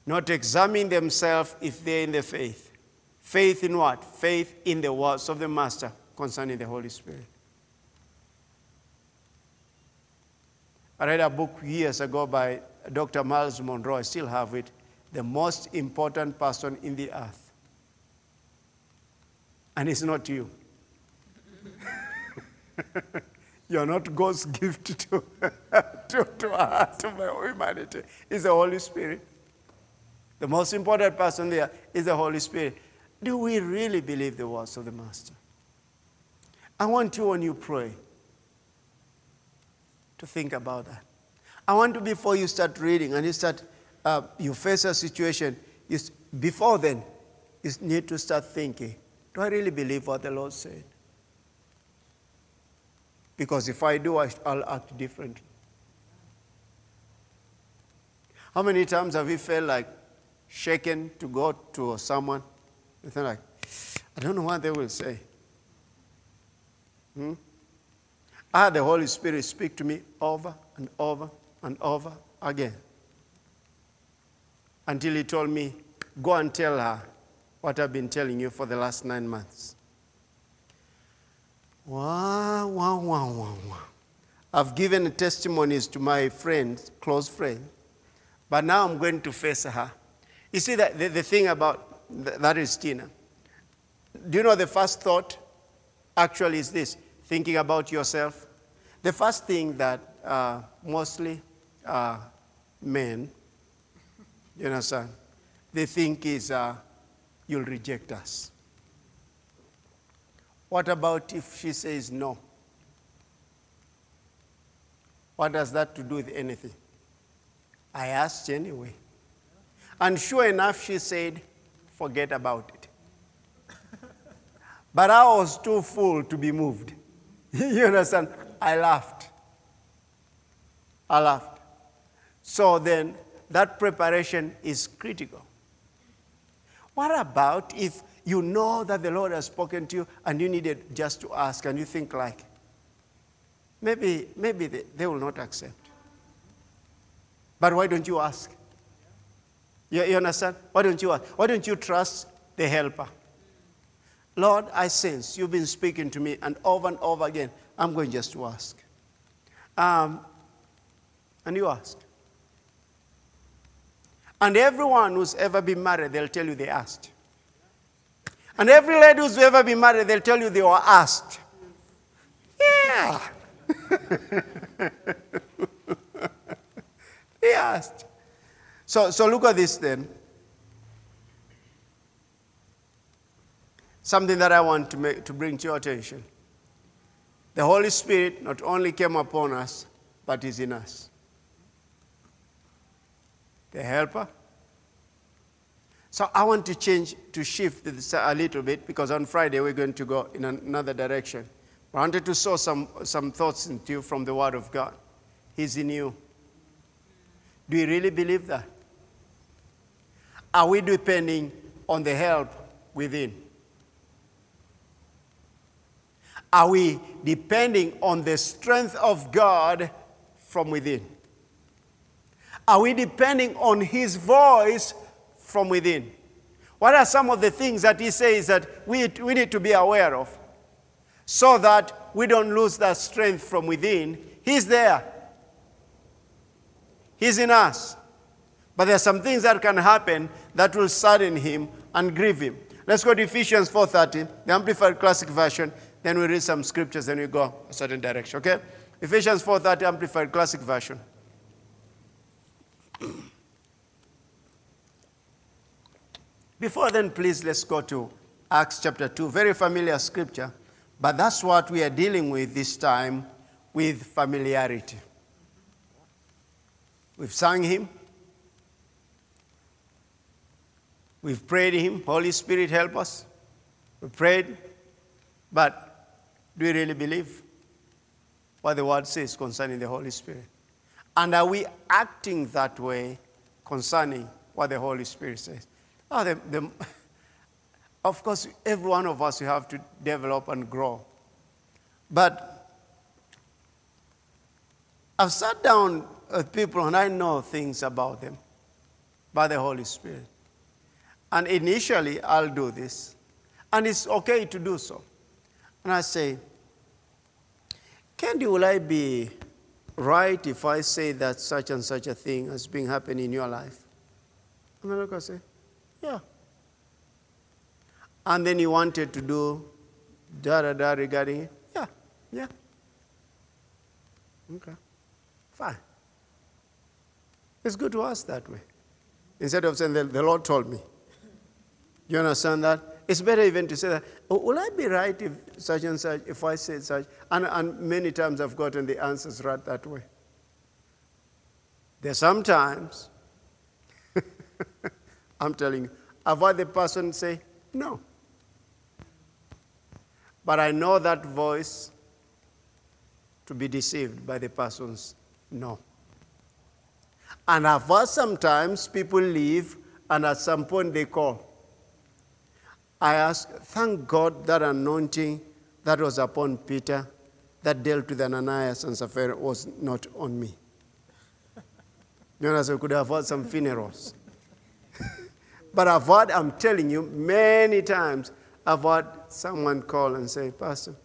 not examining themselves if they're in the faith. Faith in what? Faith in the words of the Master concerning the Holy Spirit. I read a book years ago by Dr. Myles Munroe, I still have it, The Most Important Person in the Earth. And it's not you. You're not God's gift to, to, to, to humanity. It's the Holy Spirit. The most important person there is the Holy Spirit. Do we really believe the words of the Master? I want you, when you pray, to think about that. I want to, before you start reading and you start, uh, you face a situation, you, before then, you need to start thinking, do I really believe what the Lord said? Because if I do, I'll act differently. How many times have you felt like shaken to go to someone. You think like, I don't know what they will say. Hmm? I had the Holy Spirit speak to me over and over and over again. Until he told me, go and tell her what I've been telling you for the last nine months. Wow, wow, wow, wow, wow. I've given testimonies to my friends, close friends, but now I'm going to face her. You see, that the, the thing about that is Tina. Do you know the first thought actually is this thinking about yourself? The first thing that uh, mostly uh, men, you understand, they think is uh, you'll reject us. What about if she says no? What does that to do with anything? I asked anyway. And sure enough, she said, forget about it. but I was too full to be moved. you understand? I laughed. I laughed. So then, that preparation is critical. What about if you know that the Lord has spoken to you and you needed just to ask and you think like, maybe, maybe they, they will not accept. But why don't you ask? You, you understand? Why don't you Why don't you trust the helper? Lord, I sense you've been speaking to me, and over and over again, I'm going just to ask. Um, and you ask. And everyone who's ever been married, they'll tell you they asked. And every lady who's ever been married, they'll tell you they were asked. Yeah. they asked. So, so look at this then. Something that I want to, make, to bring to your attention. The Holy Spirit not only came upon us, but is in us. The helper. So I want to change, to shift this a little bit because on Friday we're going to go in another direction. I wanted to sow some, some thoughts into you from the Word of God. He's in you. Do you really believe that? Are we depending on the help within? Are we depending on the strength of God from within? Are we depending on His voice from within? What are some of the things that He says that we, we need to be aware of so that we don't lose that strength from within? He's there, He's in us. But there are some things that can happen that will sadden Him and grieve Him. Let's go to Ephesians 4:30, the Amplified Classic Version. Then we read some scriptures, then we go a certain direction. Okay? Ephesians 4:30, Amplified Classic Version. Before then, please let's go to Acts chapter 2. Very familiar scripture, but that's what we are dealing with this time with familiarity. We've sung him, we've prayed him, Holy Spirit, help us. We prayed, but do we really believe what the word says concerning the Holy Spirit? And are we acting that way concerning what the Holy Spirit says? Oh, the, the, of course, every one of us, we have to develop and grow. But I've sat down with people and I know things about them by the Holy Spirit. And initially, I'll do this. And it's okay to do so. And I say, Candy, will I be right if I say that such and such a thing has been happening in your life? And I look and say, yeah. And then he wanted to do da da da regarding it. Yeah, yeah. Okay, fine. It's good to ask that way. Instead of saying, the, the Lord told me. You understand that? It's better even to say that, oh, will I be right if such and such, if I say such? And, and many times I've gotten the answers right that way. There's sometimes I'm telling you. I've heard the person say, no. But I know that voice to be deceived by the person's no. And I've heard sometimes people leave and at some point they call. I ask, thank God that anointing that was upon Peter that dealt with Ananias and Sapphira was not on me. You know, we could have had some funerals. But I've heard, I'm telling you, many times, I've heard someone call and say, Pastor,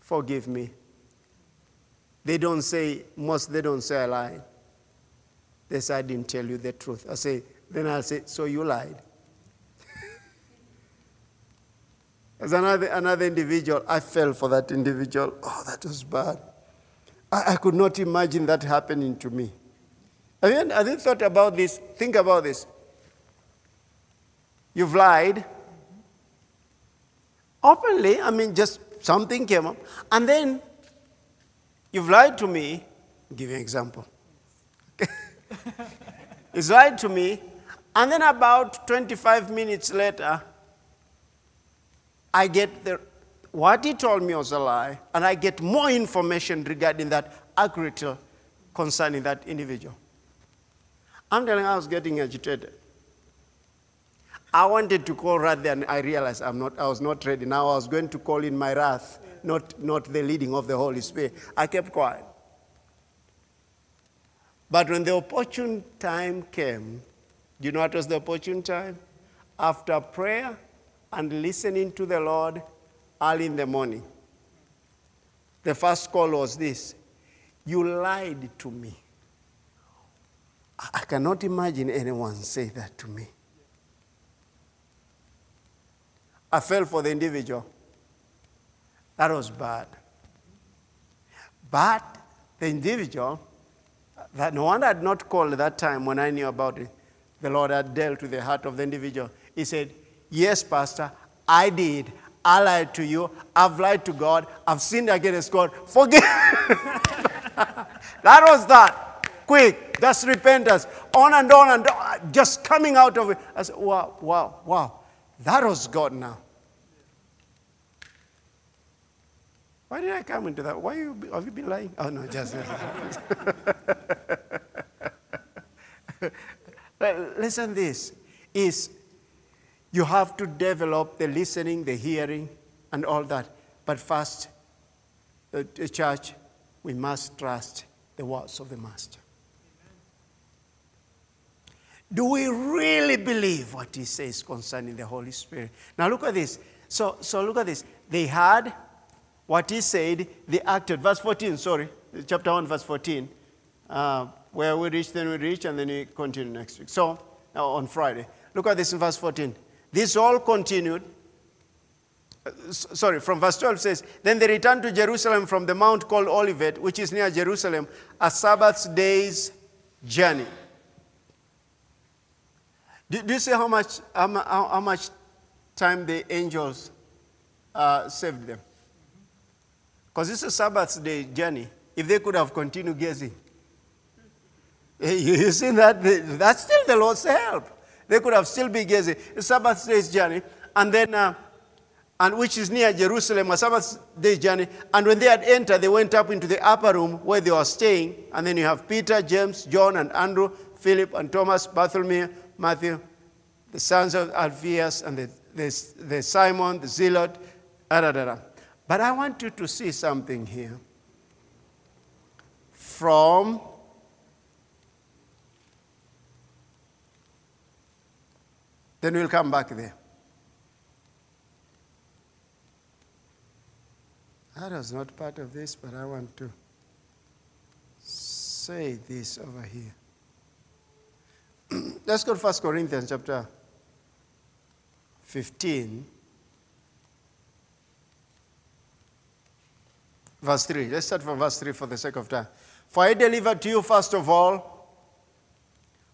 forgive me. They don't say, most they don't say I lied. They say, I didn't tell you the truth. I say, then I'll say, so you lied. As another, another individual, I fell for that individual. Oh, that was bad. I, I could not imagine that happening to me. I didn't, I didn't thought about this. Think about this. You've lied. Openly, I mean, just something came up. And then you've lied to me. I'll give you an example. He's lied to me. And then about 25 minutes later, I get the, what he told me was a lie, and I get more information regarding that accurately uh, concerning that individual. I'm telling you, I was getting agitated. I wanted to call wrath, and I realized I'm not, I was not ready. Now I was going to call in my wrath, not, not the leading of the Holy Spirit. I kept quiet. But when the opportune time came, do you know what was the opportune time? After prayer and listening to the Lord early in the morning. The first call was this You lied to me. I cannot imagine anyone say that to me. I fell for the individual. That was bad. But the individual, that no one had not called that time when I knew about it, the Lord had dealt with the heart of the individual. He said, Yes, Pastor, I did. I lied to you. I've lied to God. I've sinned against God. Forgive. that was that. Quick. That's repentance. On and on and on. Just coming out of it. I said, wow, wow, wow. That was God now. Why did I come into that? Why you, have you been lying? Oh, no, just. Listen, this is you have to develop the listening, the hearing, and all that. But first, the church, we must trust the words of the Master. Do we really believe what he says concerning the Holy Spirit? Now look at this. So, so look at this. They had what he said, they acted. Verse 14, sorry, chapter 1, verse 14. Uh, where we reach, then we reach, and then we continue next week. So, on Friday. Look at this in verse 14. This all continued. Sorry, from verse 12 says, Then they returned to Jerusalem from the mount called Olivet, which is near Jerusalem, a Sabbath day's journey. Do, do you see how much, how, how, much time the angels uh, saved them? Because it's a Sabbath day journey. If they could have continued gazing, you see that? That's still the Lord's help. They could have still been gazing. A Sabbath day's journey, and then, uh, and which is near Jerusalem, a Sabbath day's journey. And when they had entered, they went up into the upper room where they were staying. And then you have Peter, James, John, and Andrew, Philip, and Thomas, Bartholomew, Matthew, the sons of Alphaeus, and the, the, the Simon, the Zealot, da, da, da. But I want you to see something here. From Then we'll come back there. That was not part of this, but I want to say this over here. Let's go to 1 Corinthians chapter 15, verse 3. Let's start from verse 3 for the sake of time. For I delivered to you first of all,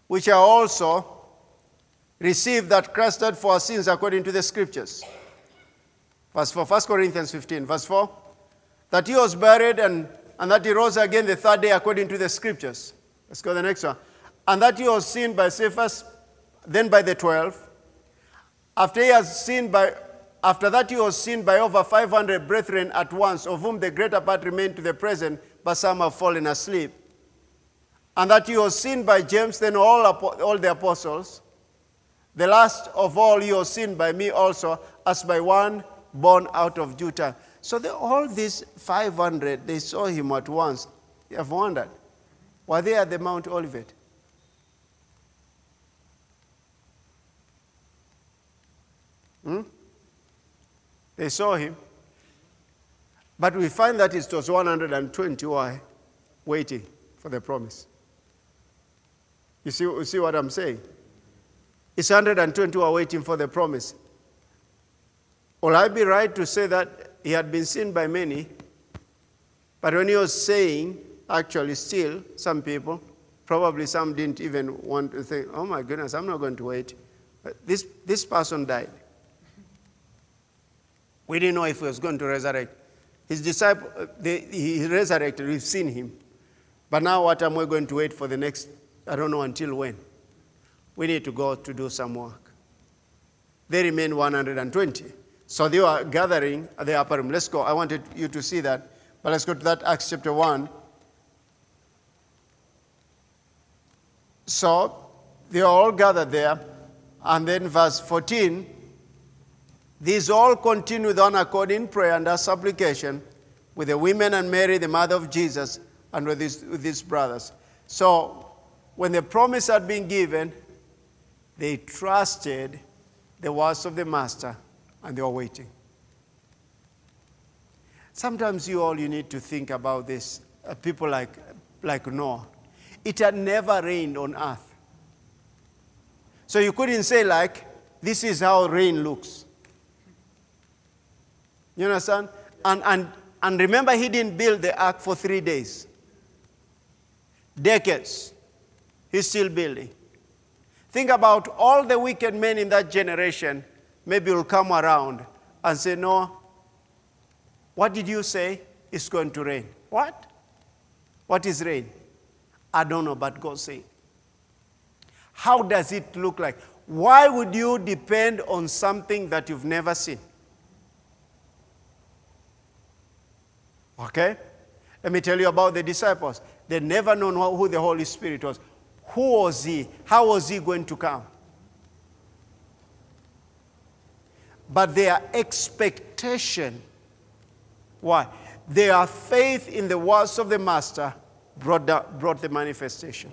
which I also received that Christ died for our sins according to the scriptures. Verse 4, 1 Corinthians 15, verse 4. That he was buried and, and that he rose again the third day according to the scriptures. Let's go to the next one. And that he was seen by Cephas, then by the twelve. After he has seen by after that he was seen by over 500 brethren at once, of whom the greater part remain to the present, but some have fallen asleep. And that he was seen by James, then all, all the apostles. The last of all you are seen by me also, as by one born out of time. So the, all these 500, they saw him at once. You have wondered. Were they at the Mount Olivet? Hmm? They saw him. But we find that it was 120 who are waiting for the promise. You see, you see what I'm saying? It's 120 who are waiting for the promise. Will I be right to say that he had been seen by many, but when he was saying, actually, still, some people, probably some didn't even want to think, oh my goodness, I'm not going to wait. But this, this person died. We didn't know if he was going to resurrect. His disciple, uh, he resurrected, we've seen him. But now, what am I going to wait for the next, I don't know until when? We need to go to do some work. They remain 120. So they were gathering at the upper room. Let's go. I wanted you to see that. But let's go to that Acts chapter 1. So they all gathered there. And then verse 14 these all continued on accord in prayer and supplication with the women and Mary, the mother of Jesus, and with his, with his brothers. So when the promise had been given, they trusted the words of the master and they were waiting. Sometimes you all you need to think about this. Uh, people like, like Noah. It had never rained on earth. So you couldn't say like, this is how rain looks. You understand? And, and, and remember, he didn't build the ark for three days. Decades. He's still building. Think about all the wicked men in that generation, maybe will come around and say, No, what did you say? It's going to rain. What? What is rain? I don't know, but God said. How does it look like? Why would you depend on something that you've never seen? Okay? Let me tell you about the disciples. They never known who the Holy Spirit was. Who was he? How was he going to come? But their expectation, why? Their faith in the words of the Master brought the, brought the manifestation.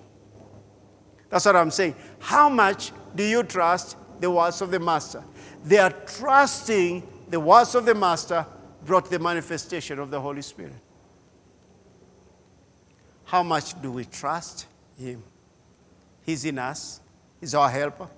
That's what I'm saying. How much do you trust the words of the Master? They are trusting the words of the Master brought the manifestation of the Holy Spirit. How much do we trust Him? He's in us, He's our helper,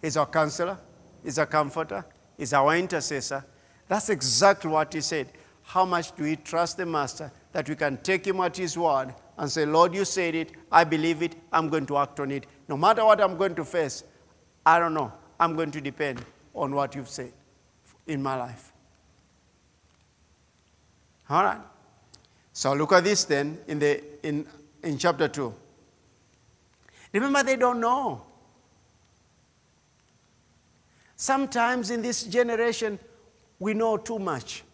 He's our counselor, He's our comforter, He's our intercessor. That's exactly what He said. How much do we trust the Master that we can take Him at His word and say, Lord, you said it, I believe it, I'm going to act on it. No matter what I'm going to face, I don't know, I'm going to depend on what you've said in my life. All right. So look at this then in, the, in, in chapter 2. Remember, they don't know. Sometimes in this generation, we know too much,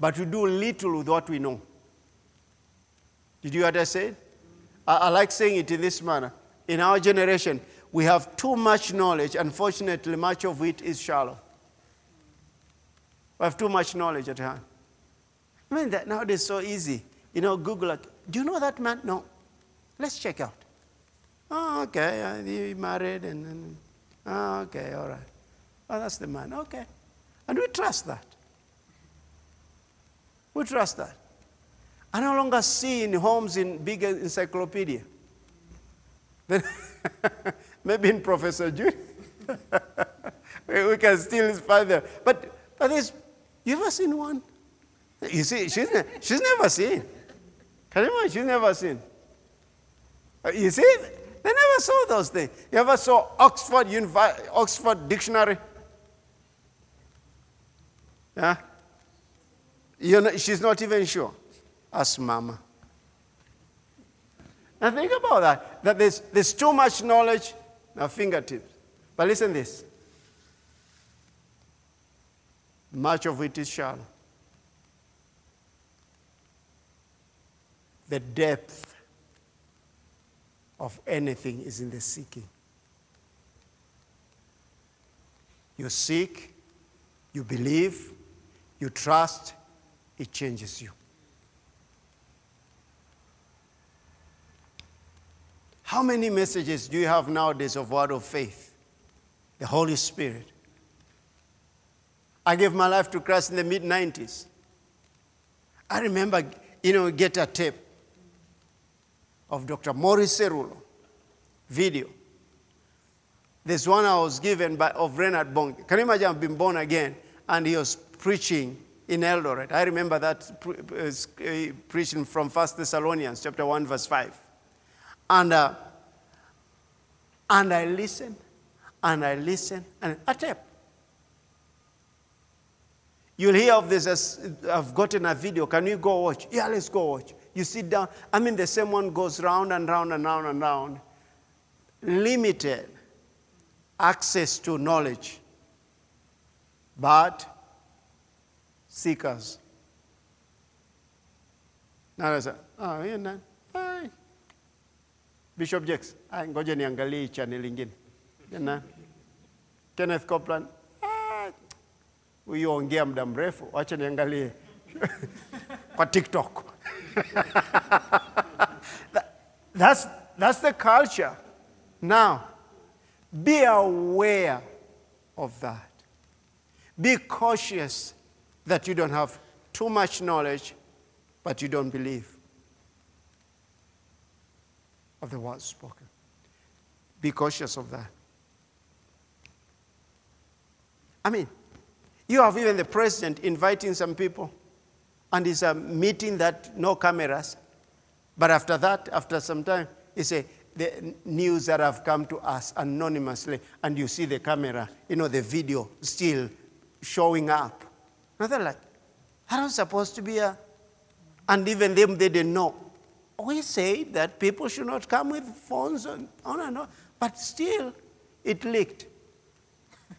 but we do little with what we know. Did you understand? I, said? I like saying it in this manner. In our generation, we have too much knowledge. Unfortunately, much of it is shallow. We have too much knowledge at hand. I mean, that nowadays so easy. You know, Google, like, do you know that man? No. Let's check out. Oh, okay, uh, he married and then, oh, okay, all right. Oh, that's the man. Okay. And we trust that. We trust that. I no longer see in homes in big encyclopedia. Maybe in Professor Jude. we can still find them. But, but there's, you ever seen one? You see, she's, she's never seen. Can you imagine? She's never seen. Uh, You see, they never saw those things. You ever saw Oxford, Univi- Oxford Dictionary? Yeah? You're not, she's not even sure. Ask Mama. Now think about that. That there's, there's too much knowledge at fingertips. But listen this. Much of it is shallow. The depth of anything is in the seeking. You seek, you believe, you trust, it changes you. How many messages do you have nowadays of word of faith? The Holy Spirit. I gave my life to Christ in the mid 90s. I remember, you know, get a tape of Dr. Morris Cerullo video. There's one I was given by, of Reinhard Bonnke. Can you imagine I've been born again and he was preaching in Eldoret? I remember that pre- uh, preaching from 1 Thessalonians chapter 1 verse 5. And, uh, and I listened and I listened and a tape. You'll hear of this as I've gotten a video. Can you go watch? Yeah, let's go watch. You sit down. I mean, the same one goes round and round and round and round. Limited access to knowledge, but seekers. Na sasa, ah, hiyo nani? Ai. Bishop Jakes, ah, ngoja niangalie hii channel ingine. Na Kenneth Copeland, ah, huyu ongea muda mrefu, wacha niangalie kwa TikTok. That- that's, that's the culture. Now, be aware of that. Be cautious that you don't have too much knowledge, but you don't believe of the words spoken. Be cautious of that. I mean, you have even the president inviting some people, and it's a um, meeting that no cameras. But after that, after some time, he say the news that have come to us anonymously, and you see the camera, you know, the video still showing up. And they're like, I don't supposed to be a. And even them, they didn't know. We say that people should not come with phones and on and on, but still, it leaked.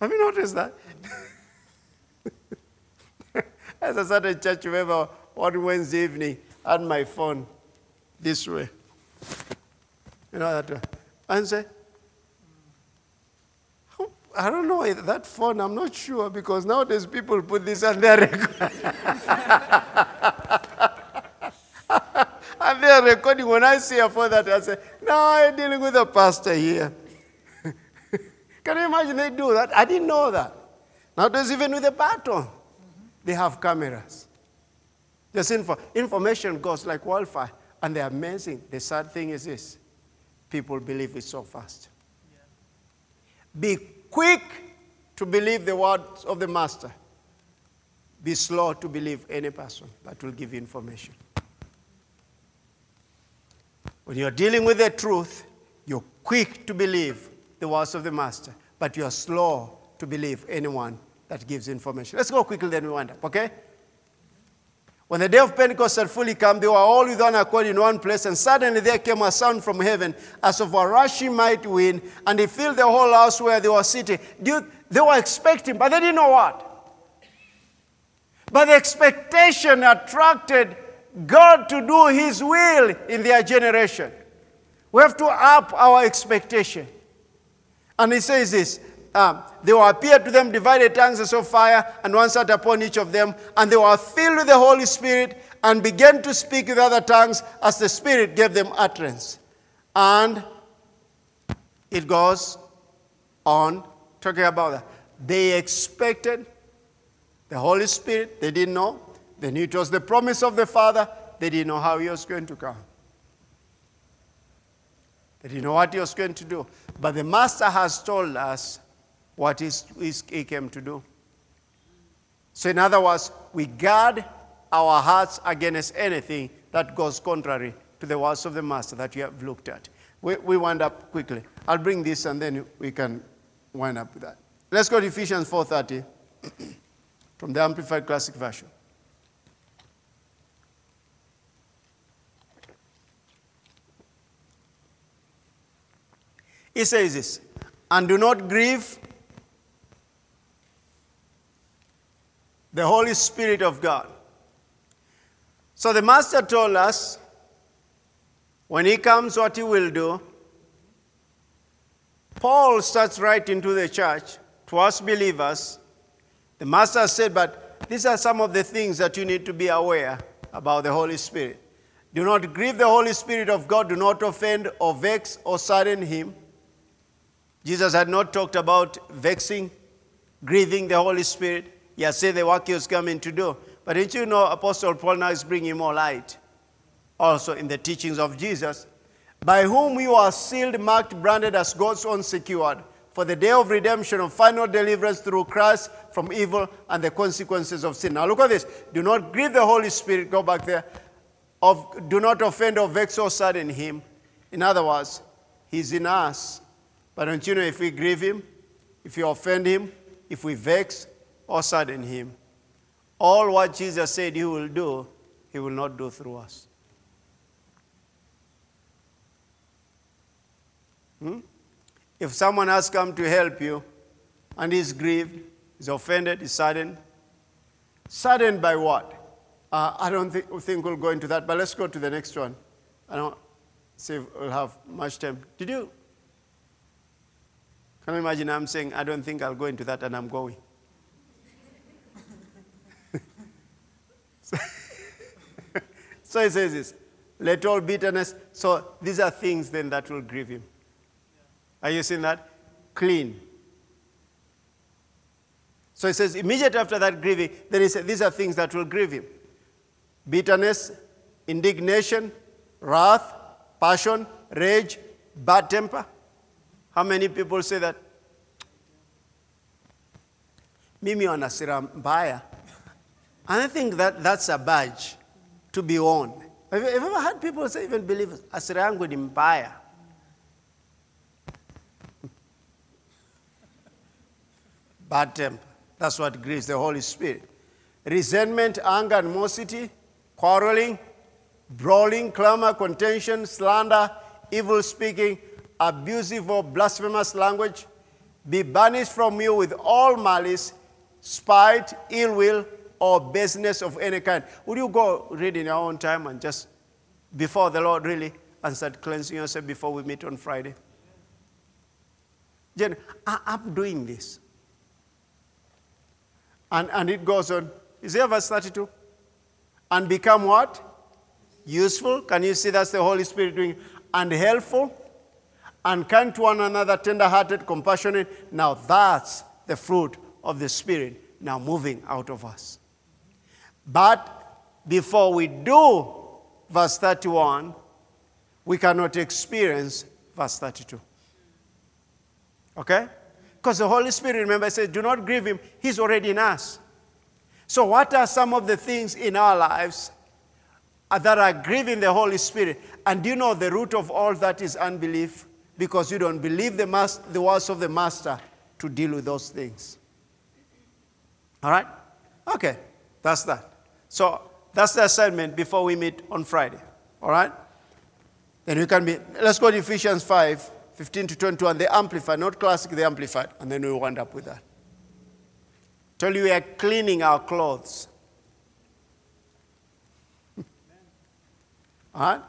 Have you noticed that? As I started church, remember one Wednesday evening, I had my phone this way. You know that way. And say, I don't know eh, that phone. I'm not sure because nowadays people put this on their record. and they're recording. When I see a phone that, I say, "No, I'm dealing with a pastor here." Can you imagine they do that? I didn't know that. Nowadays, even with a baton, they have cameras. Just info, information goes like wildfire, and they're amazing. The sad thing is this: people believe it so fast. Yeah. Be quick to believe the words of the master. Be slow to believe any person that will give you information. When you're dealing with the truth, you're quick to believe the words of the master, but you're slow to believe anyone that gives information. Let's go quickly, then we wind up, okay? When the day of Pentecost had fully come, they were all with one accord in one place, and suddenly there came a sound from heaven as of a rushing mighty wind, and it filled the whole house where they were sitting. They were expecting, but they didn't know what. But the expectation attracted God to do His will in their generation. We have to up our expectation. And He says this um, they will appear to them divided tongues as of fire, and one sat upon each of them, and they were filled with the Holy Spirit and began to speak with other tongues as the Spirit gave them utterance. And it goes on talking about that. They expected the Holy Spirit, they didn't know. They knew it was the promise of the Father, they didn't know how He was going to come. They didn't know what He was going to do. But the Master has told us what he came to do. So, in other words, we guard our hearts against anything that goes contrary to the words of the Master that we have looked at. We, we wind up quickly. I'll bring this and then we can wind up with that. Let's go to Ephesians 4.30 from the Amplified Classic Version. He says this, and do not grieve the Holy Spirit of God. So the Master told us when he comes, what he will do. Paul starts writing to the church, to us believers. The Master said, But these are some of the things that you need to be aware about the Holy Spirit. Do not grieve the Holy Spirit of God, do not offend or vex or sadden him. Jesus had not talked about vexing, grieving the Holy Spirit. Has said the work he was coming to do. But didn't you know Apostle Paul now is bringing more light? Also in the teachings of Jesus, by whom you are sealed, marked, branded as God's own secured for the day of redemption of final deliverance through Christ from evil and the consequences of sin. Now look at this. Do not grieve the Holy Spirit. Go back there. Of, do not offend or vex or sadden him. In other words, he's in us. But don't you know if we grieve him, if we offend him, if we vex, or sadden him. All what Jesus said he will do, he will not do through us. Hmm? If someone has come to help you and is grieved, is offended, is saddened, saddened by what? Uh, I don't think, think we'll go into that, but let's go to the next one. I don't see if we'll have much time. Did you? Can you imagine I'm saying, I don't think I'll go into that, and I'm going? So he says this let all bitterness. So these are things then that will grieve him. Are you seeing that? Clean. So he says, immediately after that grieving, then he said, these are things that will grieve him bitterness, indignation, wrath, passion, rage, bad temper. How many people say that? Mimi wana hasira mbaya. And I think that that's a badge to be worn. Have you, have ever had people say, even believers, hasira yangu ni mbaya? Bad temper. That's what grieves the Holy Spirit. Resentment, anger, animosity, quarreling, brawling, clamor, contention, slander, evil speaking, abusive or blasphemous language, be banished from you with all malice, spite, ill will, or business of any kind. Would you go read in your own time and just before the Lord really and start cleansing yourself before we meet on Friday? Jen, I, am doing this. And, and it goes on. Is there verse 32? And become what? Useful. Can you see that's the Holy Spirit doing? And helpful. And kind to one another, tender hearted, compassionate. Now that's the fruit of the Spirit now moving out of us. But before we do verse 31, we cannot experience verse 32. Okay? Because the Holy Spirit, remember, says, do not grieve him. He's already in us. So, what are some of the things in our lives that are grieving the Holy Spirit? And do you know the root of all that is unbelief? Because you don't believe the, mas- the words of the Master to deal with those things. All right? Okay, that's that. So, that's the assignment before we meet on Friday. All right? Then we can be, let's go to Ephesians 5 15 to 22 and the Amplified, not classic, the Amplified, and then we wind up with that. Tell you we are cleaning our clothes. All right?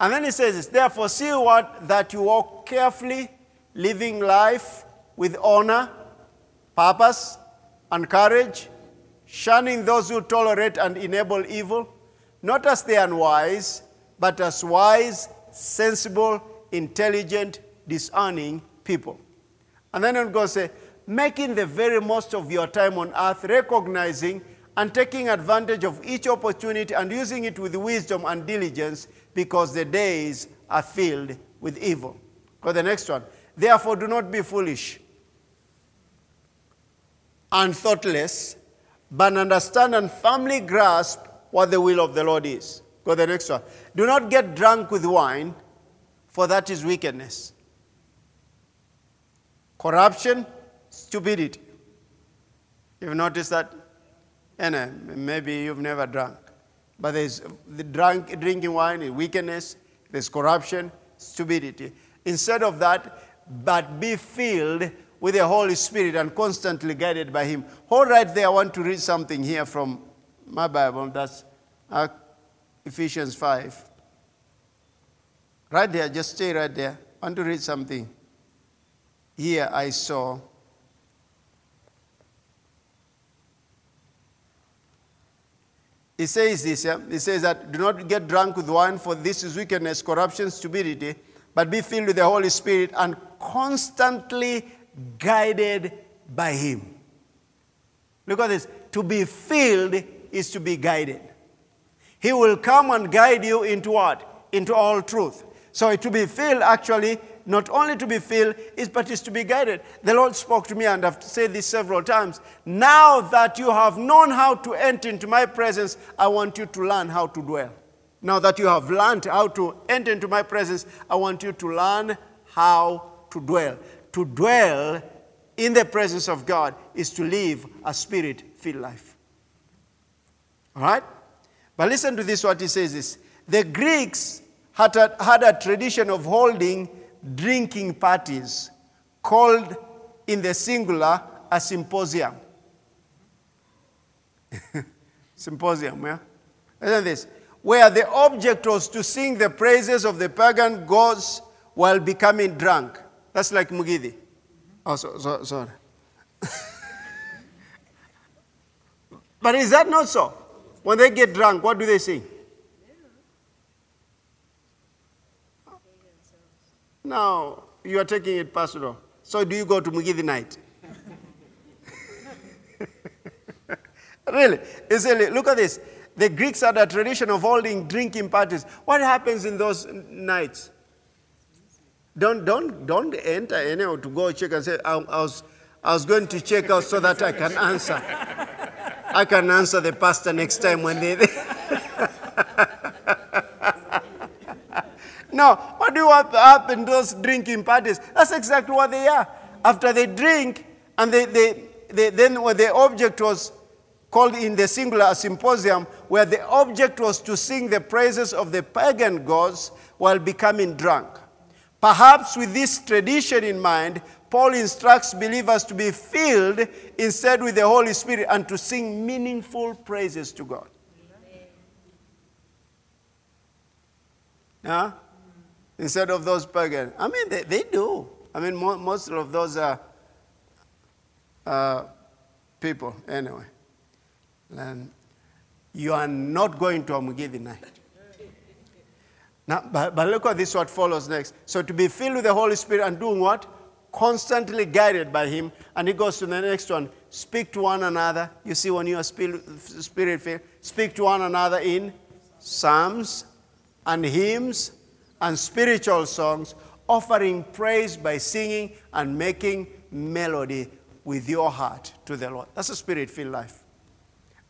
And then he says this, therefore see what that you walk carefully, living life with honor, purpose, and courage, shunning those who tolerate and enable evil, not as the unwise, but as wise, sensible, intelligent, discerning people. And then I'm going to say, making the very most of your time on earth, recognizing and taking advantage of each opportunity and using it with wisdom and diligence because the days are filled with evil. Go the next one. Therefore, do not be foolish and thoughtless, but understand and firmly grasp what the will of the Lord is. Go the next one. Do not get drunk with wine, for that is wickedness corruption, stupidity. You've noticed that? And uh, maybe you've never drunk. But there's the drunk, drinking wine is wickedness, there's corruption, stupidity. Instead of that, but be filled with the Holy Spirit and constantly guided by Him. Hold right there. I want to read something here from my Bible. That's Ephesians 5. Right there, just stay right there. I want to read something here I saw He says this, yeah? He says that do not get drunk with wine, for this is wickedness, corruption, stupidity, but be filled with the Holy Spirit and constantly guided by Him. Look at this. To be filled is to be guided. He will come and guide you into what? Into all truth. So to be filled actually not only to be filled, is, but is to be guided. The Lord spoke to me, and I've said this several times. Now that you have known how to enter into my presence, I want you to learn how to dwell. Now that you have learned how to enter into my presence, I want you to learn how to dwell. To dwell in the presence of God is to live a spirit filled life. All right? But listen to this what he says is the Greeks had a, had a tradition of holding drinking parties called in the singular a symposium. symposium, yeah? Listen this. Where the object was to sing the praises of the pagan gods while becoming drunk. That's like Mugithi. Oh, so, so, sorry. but is that not so? When they get drunk, what do they sing? Now, you are taking it personal. So, do you go to Mugithi night? really? Really, look at this. The Greeks had a tradition of holding drinking parties. What happens in those nights? Don't, don't, don't enter anyhow to go check and say, I, I, was, I was going to check out so that I can answer. I can answer the pastor next time when they. No, what do you want to happen those drinking parties? That's exactly what they are. After they drink, and they, they, they, then when the object was called in the singular a symposium, where the object was to sing the praises of the pagan gods while becoming drunk. Perhaps with this tradition in mind, Paul instructs believers to be filled instead with the Holy Spirit and to sing meaningful praises to God. Huh? Instead of those pagan. I mean, they, they do. I mean, mo- most of those are uh, people, anyway. And you are not going to a Mugithi night. Now, but, but look at this what follows next. So to be filled with the Holy Spirit and doing what? Constantly guided by Him. And he goes to the next one. Speak to one another. You see, when you are spirit filled, speak to one another in psalms and hymns and spiritual songs, offering praise by singing and making melody with your heart to the Lord. That's a spirit filled life.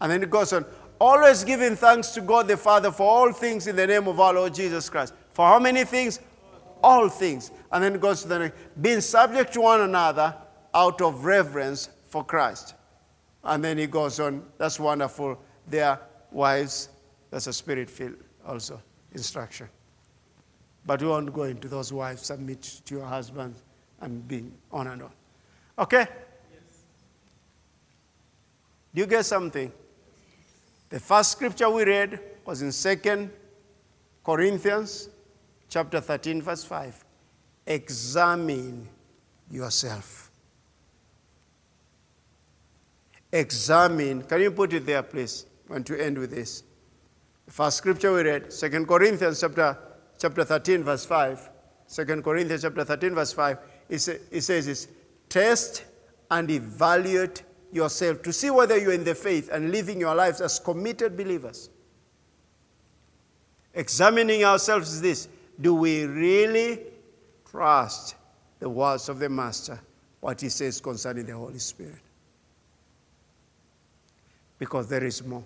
And then it goes on always giving thanks to God the Father for all things in the name of our Lord Jesus Christ. For how many things? All things. And then it goes to the next being subject to one another out of reverence for Christ. And then he goes on, that's wonderful. Their wives, that's a spirit filled also instruction. But we won't go into those wives, submit to your husband and being on and on. Okay? Yes. Do you get something? The first scripture we read was in 2 Corinthians chapter 13 verse 5. Examine yourself. Examine. Can you put it there please? I want to end with this. The first scripture we read, 2 Corinthians chapter, chapter 13 verse 5. 2 Corinthians chapter 13 verse 5. It, says this, test and evaluate yourself to see whether you're in the faith and living your lives as committed believers. Examining ourselves is this do we really trust the words of the Master, what he says concerning the Holy Spirit? Because there is more.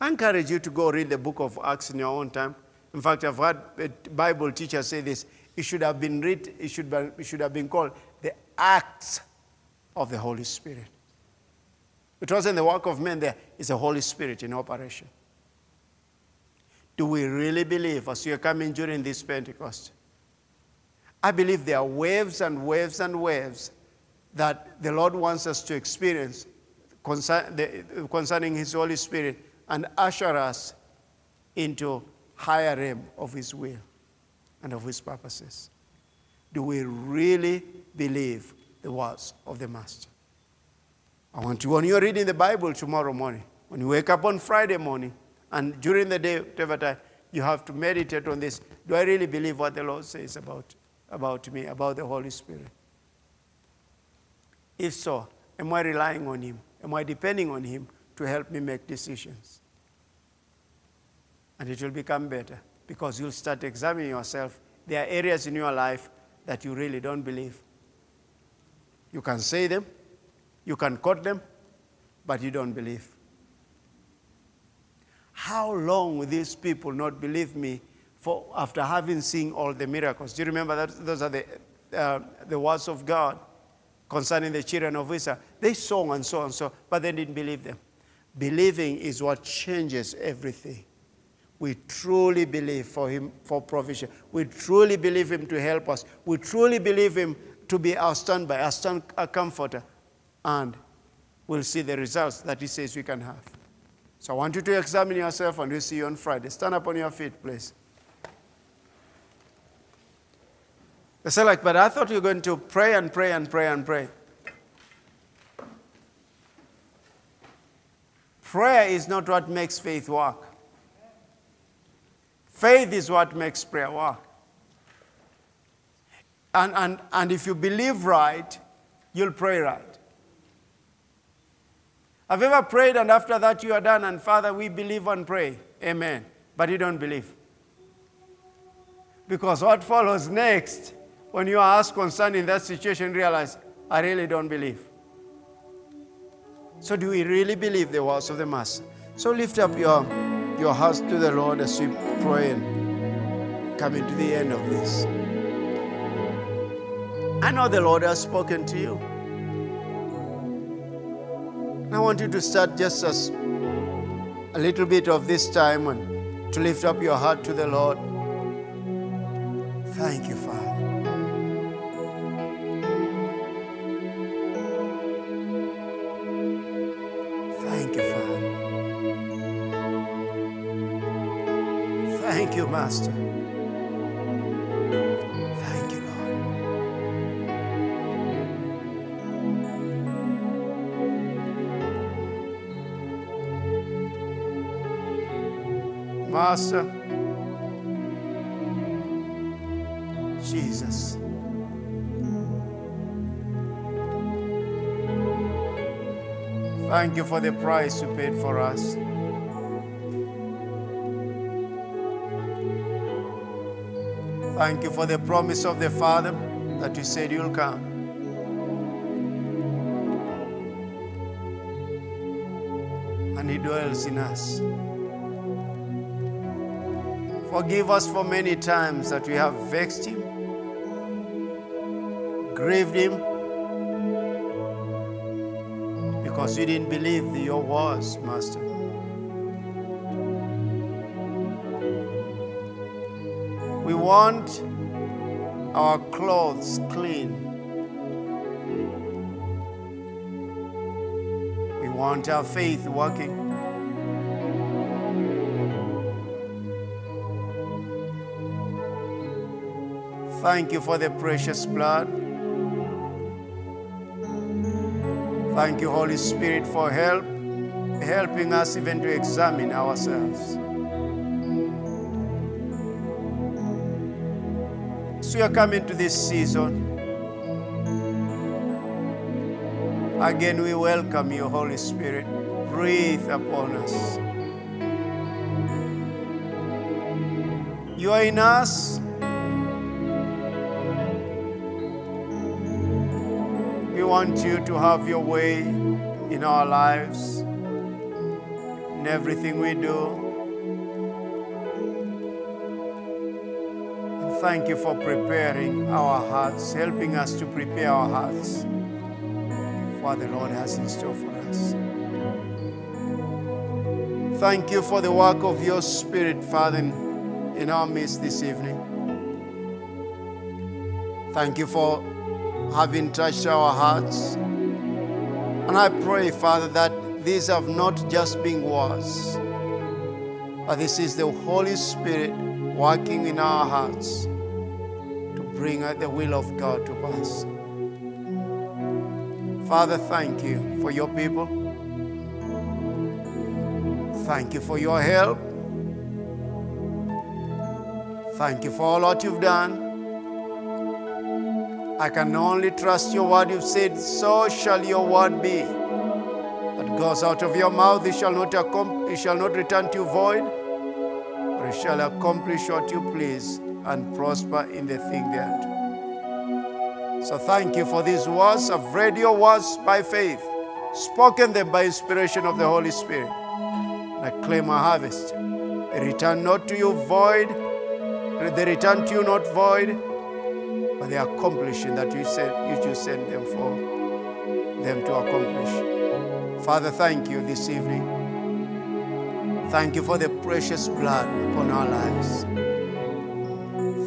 I encourage you to go read the book of Acts in your own time. In fact, I've had Bible teacher say this. It should have been read, it should, be, it should have been called the Acts of the Holy Spirit. It wasn't the work of men there, it's the Holy Spirit in operation. Do we really believe as you're coming during this Pentecost? I believe there are waves and waves and waves that the Lord wants us to experience concerning His Holy Spirit and usher us into higher realm of His will and of His purposes. Do we really believe the words of the Master. I want you, when you're reading the Bible tomorrow morning, when you wake up on Friday morning, and during the day, whatever time, you have to meditate on this. Do I really believe what the Lord says about, about me, about the Holy Spirit? If so, am I relying on Him? Am I depending on Him to help me make decisions? And it will become better because you'll start examining yourself. There are areas in your life that you really don't believe. You can say them, you can quote them, but you don't believe. How long will these people not believe me for after having seen all the miracles? Do you remember that those are the, uh, the words of God concerning the children of Israel? They saw and saw and saw, but they didn't believe them. Believing is what changes everything. We truly believe for him for provision. We truly believe him to help us. We truly believe him to be our standby, our, stand, our comforter, and we'll see the results that He says we can have. So I want you to examine yourself, and we'll see you on Friday. Stand up on your feet, please. They say, like, but I thought you were going to pray and pray and pray and pray. Prayer is not what makes faith work. Faith is what makes prayer work. And, and, and if you believe right, you'll pray right. Have ever prayed and after that you are done and Father, we believe and pray? Amen. But you don't believe. Because what follows next, when you are asked concerning that situation, realize, I really don't believe. So, do we really believe the words of the Master? So, lift up your, your hearts to the Lord as we pray and come into the end of this. I know the Lord has spoken to you. And I want you to start just as a little bit of this time and to lift up your heart to the Lord. Thank you, Father. Thank you, Father. Thank you, Master. Master, Jesus. Thank you for the price you paid for us. Thank you for the promise of the Father that you said you'll come. And He dwells in us. Forgive us for many times that we have vexed Him, grieved Him, because we didn't believe your words, Master. We want our clothes clean. We want our faith working. Thank you for the precious blood. Thank you, Holy Spirit, for help, helping us even to examine ourselves. So we are coming to this season. Again, we welcome you, Holy Spirit. Breathe upon us. You are in us. Want you to have your way in our lives, in everything we do. And thank you for preparing our hearts, helping us to prepare our hearts for what the Lord has in store for us. Thank you for the work of your Spirit, Father, in in our midst this evening. Thank you for having touched our hearts. And I pray, Father, that these have not just been words, but this is the Holy Spirit working in our hearts to bring out the will of God to pass. Father, thank you for your people. Thank you for your help. Thank you for all what you've done. I can only trust your word. You've said, So shall your word be. That goes out of your mouth, it shall not, it shall not return to you void, but it shall accomplish what you please and prosper in the thing thereto. So thank you for these words. I've read your words by faith, spoken them by inspiration of the Holy Spirit. And I claim a harvest. They return not to you void, they return to you not void, but they accomplish in that you said you should send them for them to accomplish. Father, thank you this evening. Thank you for the precious blood upon our lives.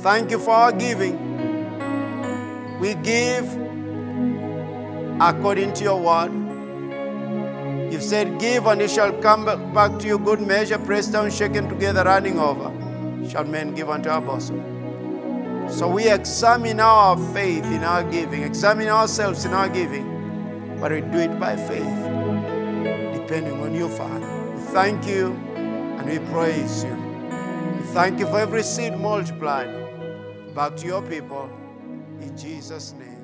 Thank you for our giving. We give according to your word. You've said, Give and it shall come back to you good measure, pressed down, shaken together, running over. Shall men give unto our bosom. So we examine our faith in our giving, examine ourselves in our giving, but we do it by faith, depending on you, Father. We thank you and we praise you. We thank you for every seed multiplied back to your people. In Jesus' name.